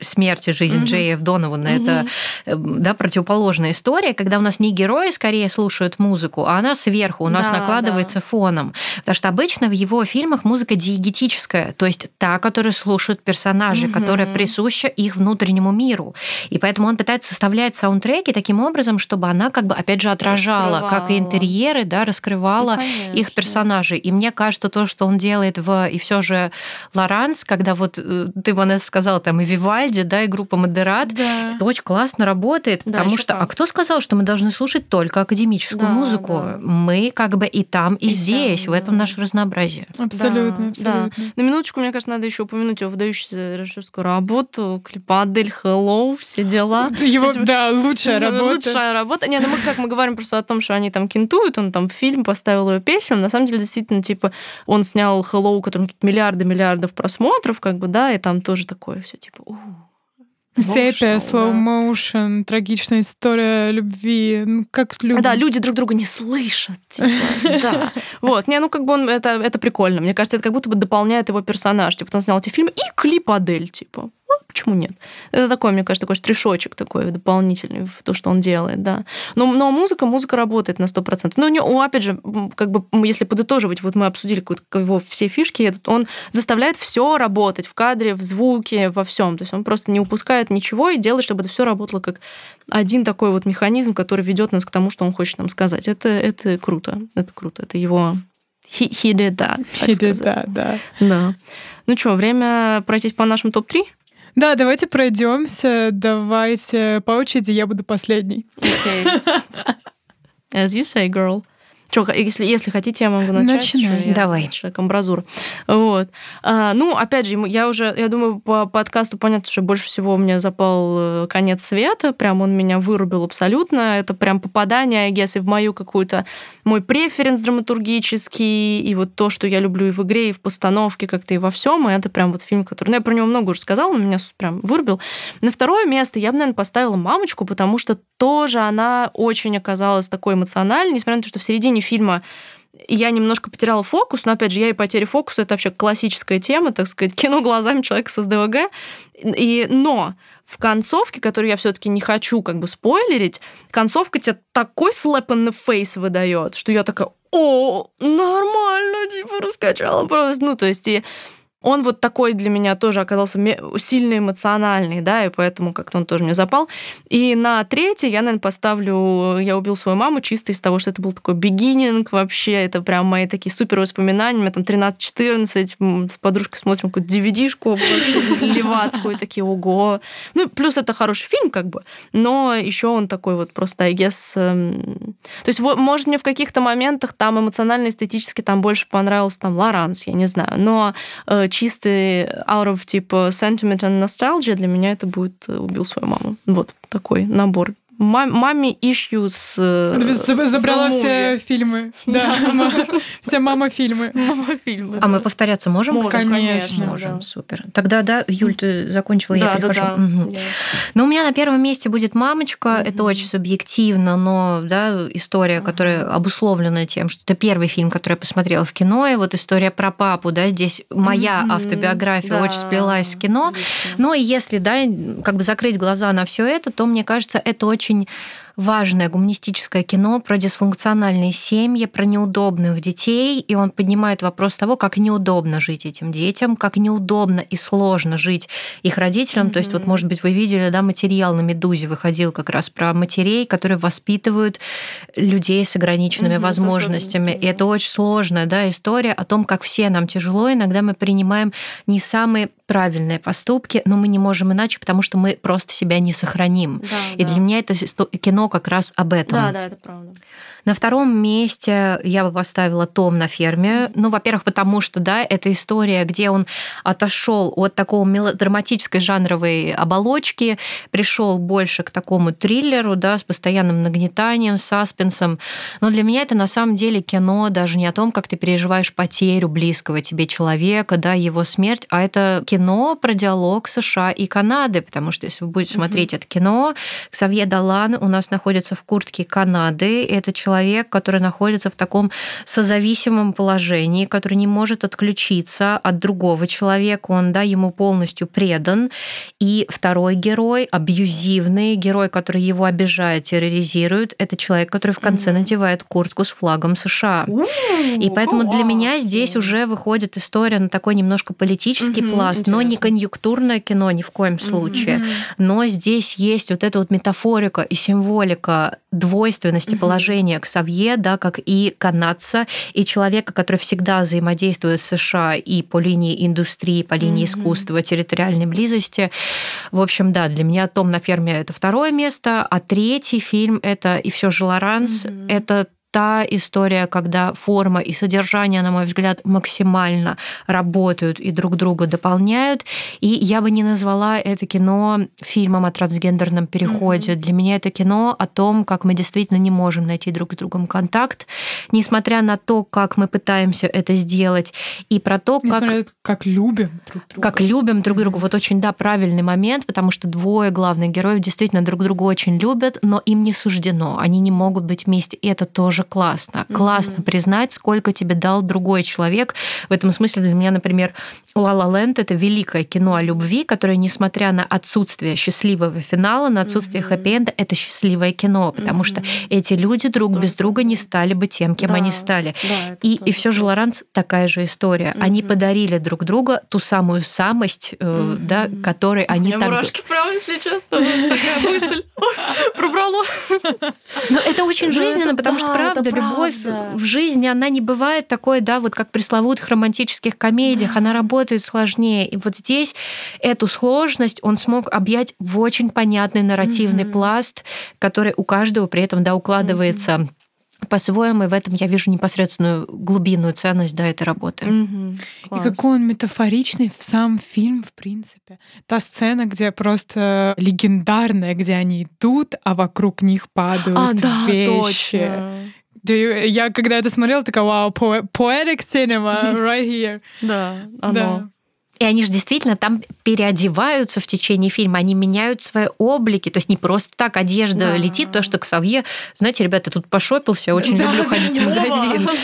смерти жизнь mm-hmm. Джея Донована mm-hmm. это эм, да, противоположная история, когда у нас не герои скорее слушают музыку, а она сверху у нас да, накладывается да. фоном. Потому что обычно в его фильмах музыка диегетическая, то есть та, которую слушают персонажи, mm-hmm. которая присуща их внутреннему миру. И поэтому он пытается составлять саундтреки таким образом, чтобы она как бы опять же отражала, как и интерьеры, да, раскрывала ну, их персонажей. И мне кажется, то, что он делает в и все же Лоранс, когда вот э, ты, Ванесса, сказала там и Виваль, Вивальди, да, и группа Модерат. Да. Это очень классно работает, да, потому что... А как. А кто сказал, что мы должны слушать только академическую да, музыку? Да. Мы как бы и там, и, и здесь, там, в этом да. наше разнообразие. Абсолютно, да, абсолютно. Да. На минуточку, мне кажется, надо еще упомянуть его выдающуюся режиссерскую работу, клипа Адель Hello, все дела. Его, есть, да, лучшая работа. Лучшая работа. Нет, ну мы как мы говорим просто о том, что они там кентуют, он там фильм поставил ее песню, на самом деле действительно, типа, он снял Hello, которым какие-то миллиарды миллиардов просмотров, как бы, да, и там тоже такое все типа, Сепия, motion, да. трагичная история любви. Ну, как люди. Да, люди друг друга не слышат. Типа, да. Вот. Не, ну как бы он, это, это прикольно. Мне кажется, это как будто бы дополняет его персонаж. Типа, он снял эти фильмы и клип Адель, типа почему нет? Это такой, мне кажется, такой штришочек такой дополнительный в то, что он делает, да. Но, но музыка, музыка работает на 100%. Но, не, опять же, как бы, если подытоживать, вот мы обсудили его все фишки, этот, он заставляет все работать в кадре, в звуке, во всем. То есть он просто не упускает ничего и делает, чтобы это все работало как один такой вот механизм, который ведет нас к тому, что он хочет нам сказать. Это, это круто. Это круто. Это его He, did that. He did that, да. Да. Ну что, время пройтись по нашему топ-3? Да, давайте пройдемся. Давайте по очереди, я буду последней. Okay. As you say, girl. Что, если, если хотите, я могу начать. Начинай. Давай. Человек амбразур. Вот. А, ну, опять же, я уже, я думаю, по подкасту понятно, что больше всего мне запал э, конец света. Прям он меня вырубил абсолютно. Это прям попадание, если в мою какую-то мой преференс драматургический, и вот то, что я люблю и в игре, и в постановке, как-то и во всем. И это прям вот фильм, который... Ну, я про него много уже сказала, но меня прям вырубил. На второе место я бы, наверное, поставила «Мамочку», потому что тоже она очень оказалась такой эмоциональной, несмотря на то, что в середине фильма я немножко потеряла фокус, но опять же, я и потеря фокуса это вообще классическая тема, так сказать, кино глазами человека с СДВГ. И, но в концовке, которую я все-таки не хочу как бы спойлерить, концовка тебе такой slap in the face выдает, что я такая, о, нормально, типа, раскачала просто. Ну, то есть, и он вот такой для меня тоже оказался сильно эмоциональный, да, и поэтому как-то он тоже мне запал. И на третий я, наверное, поставлю «Я убил свою маму» чисто из того, что это был такой бигининг вообще, это прям мои такие супер воспоминания. Меня там 13-14, с подружкой смотрим какую-то DVD-шку левацкую, такие, ого. Ну, плюс это хороший фильм, как бы, но еще он такой вот просто, I guess... Эм... То есть, может, мне в каких-то моментах там эмоционально-эстетически там больше понравился там Лоранс, я не знаю, но э, чистый out of типа sentiment and nostalgia, для меня это будет э, «Убил свою маму». Вот такой набор маме issues. Э, забрала все фильмы. Да, все мама-фильмы. Мама-фильмы. А мы повторяться можем? Можем, конечно. Можем, супер. Тогда, да, Юль, ты закончила, я перехожу. Ну, у меня на первом месте будет «Мамочка». Это очень субъективно, но да, история, которая обусловлена тем, что это первый фильм, который я посмотрела в кино, и вот история про папу, да, здесь моя автобиография очень сплелась с кино. Но если, да, как бы закрыть глаза на все это, то, мне кажется, это очень очень важное гуманистическое кино про дисфункциональные семьи, про неудобных детей, и он поднимает вопрос того, как неудобно жить этим детям, как неудобно и сложно жить их родителям. Mm-hmm. То есть вот, может быть, вы видели, да, материал на «Медузе» выходил как раз про матерей, которые воспитывают людей с ограниченными mm-hmm, возможностями. И это очень сложная да, история о том, как все нам тяжело, иногда мы принимаем не самые правильные поступки, но мы не можем иначе, потому что мы просто себя не сохраним. Да, и да. для меня это кино как раз об этом. Да, да, это правда. На втором месте я бы поставила Том на ферме. Ну, во-первых, потому что, да, это история, где он отошел от такого мелодраматической жанровой оболочки, пришел больше к такому триллеру, да, с постоянным нагнетанием, саспенсом. Но для меня это на самом деле кино даже не о том, как ты переживаешь потерю близкого тебе человека, да, его смерть, а это кино про диалог США и Канады, потому что если вы будете смотреть mm-hmm. это кино, Ксавье Далан у нас находится в куртке Канады, это человек, человек, который находится в таком созависимом положении, который не может отключиться от другого человека, он да, ему полностью предан. И второй герой, абьюзивный герой, который его обижает, терроризирует, это человек, который в конце надевает куртку с флагом США. И поэтому для меня здесь уже выходит история на такой немножко политический пласт, но не конъюнктурное кино ни в коем случае. Но здесь есть вот эта вот метафорика и символика двойственности положения Ксавье, да, как и канадца, и человека, который всегда взаимодействует с США и по линии индустрии, по линии mm-hmm. искусства, территориальной близости. В общем, да, для меня «Том на ферме» — это второе место, а третий фильм — это «И все же Лоранс», mm-hmm. это та история, когда форма и содержание, на мой взгляд, максимально работают и друг друга дополняют. И я бы не назвала это кино фильмом о трансгендерном переходе. Mm-hmm. Для меня это кино о том, как мы действительно не можем найти друг с другом контакт, несмотря на то, как мы пытаемся это сделать, и про то, как... как любим друг друга. Как любим друг друга. Вот очень, да, правильный момент, потому что двое главных героев действительно друг друга очень любят, но им не суждено. Они не могут быть вместе. И это тоже тоже классно. Mm-hmm. Классно признать, сколько тебе дал другой человек. В этом смысле для меня, например, «Ла Ла Ленд» — это великое кино о любви, которое, несмотря на отсутствие счастливого финала, на отсутствие mm-hmm. хэппи-энда, это счастливое кино, потому mm-hmm. что эти люди друг Стой. без друга не стали бы тем, кем да. они стали. Да, и, и все же Лоранс такая же история. Mm-hmm. Они подарили друг друга ту самую самость, mm-hmm. да, которой У они меня так... мурашки прямо, если честно. Такая мысль пробрало. Но это очень жизненно, потому что, правда, любовь в жизни, она не бывает такой, да, вот как в пресловутых романтических комедиях, она работает сложнее. И вот здесь эту сложность он смог объять в очень понятный нарративный пласт, который у каждого при этом, да, укладывается по-своему, и в этом я вижу непосредственную глубинную ценность да, этой работы. И какой он метафоричный в сам фильм, в принципе. Та сцена, где просто легендарная, где они идут, а вокруг них падают а, да, вещи. Точно. Я когда это смотрела, такая, вау, poetic cinema right here. Да, оно. Да. И они же действительно там переодеваются в течение фильма, они меняют свои облики, то есть не просто так одежда да. летит, то, что Ксавье, знаете, ребята, тут пошопился, очень да, люблю ходить в магазин.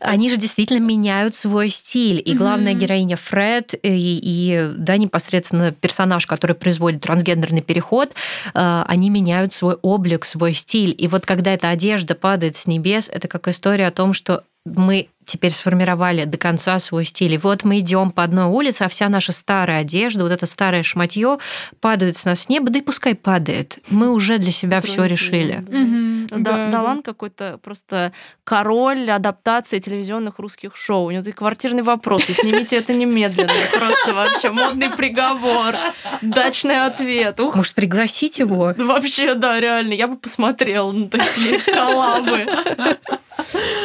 Они же действительно меняют свой стиль. И главная героиня Фред, и, и да, непосредственно персонаж, который производит трансгендерный переход, э, они меняют свой облик, свой стиль. И вот когда эта одежда падает с небес, это как история о том, что мы теперь сформировали до конца свой стиль. И вот мы идем по одной улице, а вся наша старая одежда, вот это старое шматье падает с нас с неба, да и пускай падает. Мы уже для себя все решили. Угу. Да, Далан какой-то просто король адаптации телевизионных русских шоу. У него квартирный вопрос, и снимите это немедленно. Просто вообще модный приговор, дачный ответ. Ух. Может, пригласить его? Вообще, да, реально. Я бы посмотрела на такие коллабы.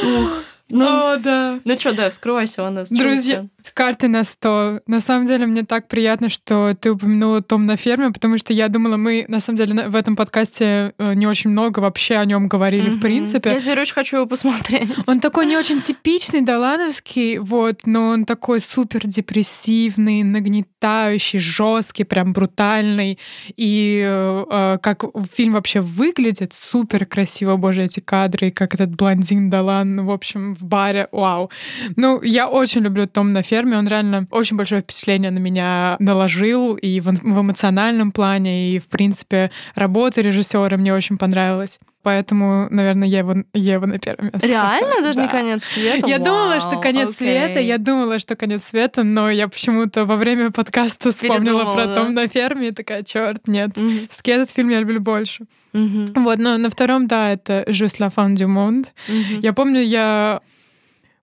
Ух. Ну, О, да. Ну что, да, скрывайся у нас. Друзья, карты на стол. На самом деле, мне так приятно, что ты упомянула Том на ферме, потому что я думала, мы, на самом деле, в этом подкасте э, не очень много вообще о нем говорили, в принципе. Я же очень хочу его посмотреть. Он такой не очень типичный, долановский, вот, но он такой супер депрессивный, нагнетающий, жесткий, прям брутальный. И э, э как фильм вообще выглядит, супер красиво, боже, эти кадры, и как этот блондин Далан, ну, в общем, в баре, вау. Ну, я очень люблю Том на ферме, он реально очень большое впечатление на меня наложил и в, в эмоциональном плане, и, в принципе, работа режиссера мне очень понравилась. Поэтому, наверное, я его, я его на первое место. Реально? Поставила. Даже да. не конец света? Я Вау, думала, что конец okay. света, я думала, что конец света, но я почему-то во время подкаста вспомнила Передумала, про да? Том на ферме и такая, черт, нет. Mm-hmm. Все-таки этот фильм я люблю больше. Mm-hmm. Вот, но на втором, да, это «Juste la fin du monde». Mm-hmm. Я помню, я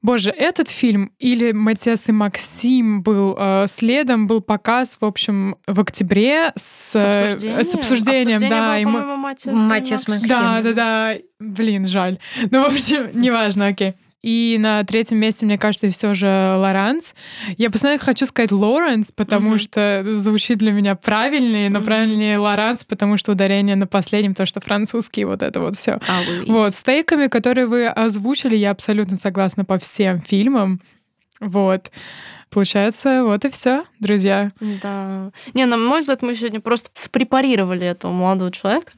Боже, этот фильм или «Матиас и Максим» был э, следом, был показ, в общем, в октябре с, с обсуждением, с обсуждением Обсуждение да. Было, и мы... Матиас, Максим. Да, да, да. Блин, жаль. Ну, в общем, неважно, окей. И на третьем месте, мне кажется, все же Лоранс. Я постоянно хочу сказать Лоренс, потому mm-hmm. что звучит для меня правильнее, но mm-hmm. правильнее Лоранс, потому что ударение на последнем, то, что французский, вот это вот все. А, oui. Вот, с тейками, которые вы озвучили, я абсолютно согласна по всем фильмам. Вот. Получается, вот и все, друзья. Да. Не, на мой взгляд, мы сегодня просто спрепарировали этого молодого человека.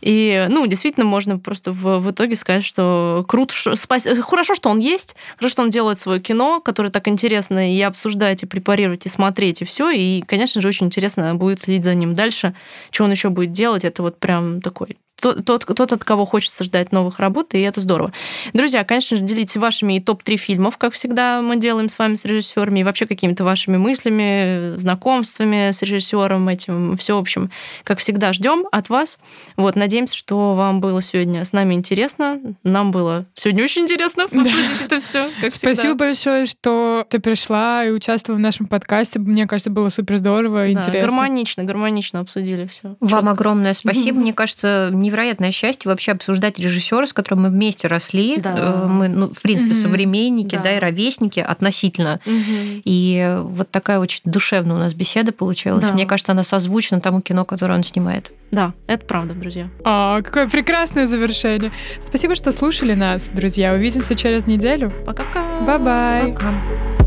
И, ну, действительно, можно просто в, в итоге сказать, что круто, что, спас... хорошо, что он есть, хорошо, что он делает свое кино, которое так интересно и обсуждать, и препарировать, и смотреть, и все. И, конечно же, очень интересно будет следить за ним дальше, что он еще будет делать. Это вот прям такой тот, тот, тот, от кого хочется ждать новых работ, и это здорово. Друзья, конечно же, делитесь вашими топ-3 фильмов, как всегда мы делаем с вами, с режиссерами, и вообще какими-то вашими мыслями, знакомствами с режиссером этим. Все, в общем, как всегда, ждем от вас. Вот, надеемся, что вам было сегодня с нами интересно. Нам было сегодня очень интересно обсудить это все. Спасибо большое, что ты пришла и участвовала в нашем подкасте. Мне кажется, было супер здорово и интересно. Гармонично, гармонично обсудили все. Вам огромное спасибо. Мне кажется, не невероятное счастье вообще обсуждать режиссера, с которым мы вместе росли. Да. Э, мы, ну, в принципе, угу. современники, да. да, и ровесники относительно. Угу. И вот такая очень душевная у нас беседа получилась. Да. Мне кажется, она созвучна тому кино, которое он снимает. Да, это правда, друзья. А, какое прекрасное завершение. Спасибо, что слушали нас, друзья. Увидимся через неделю. Пока-пока. Bye-bye. Пока.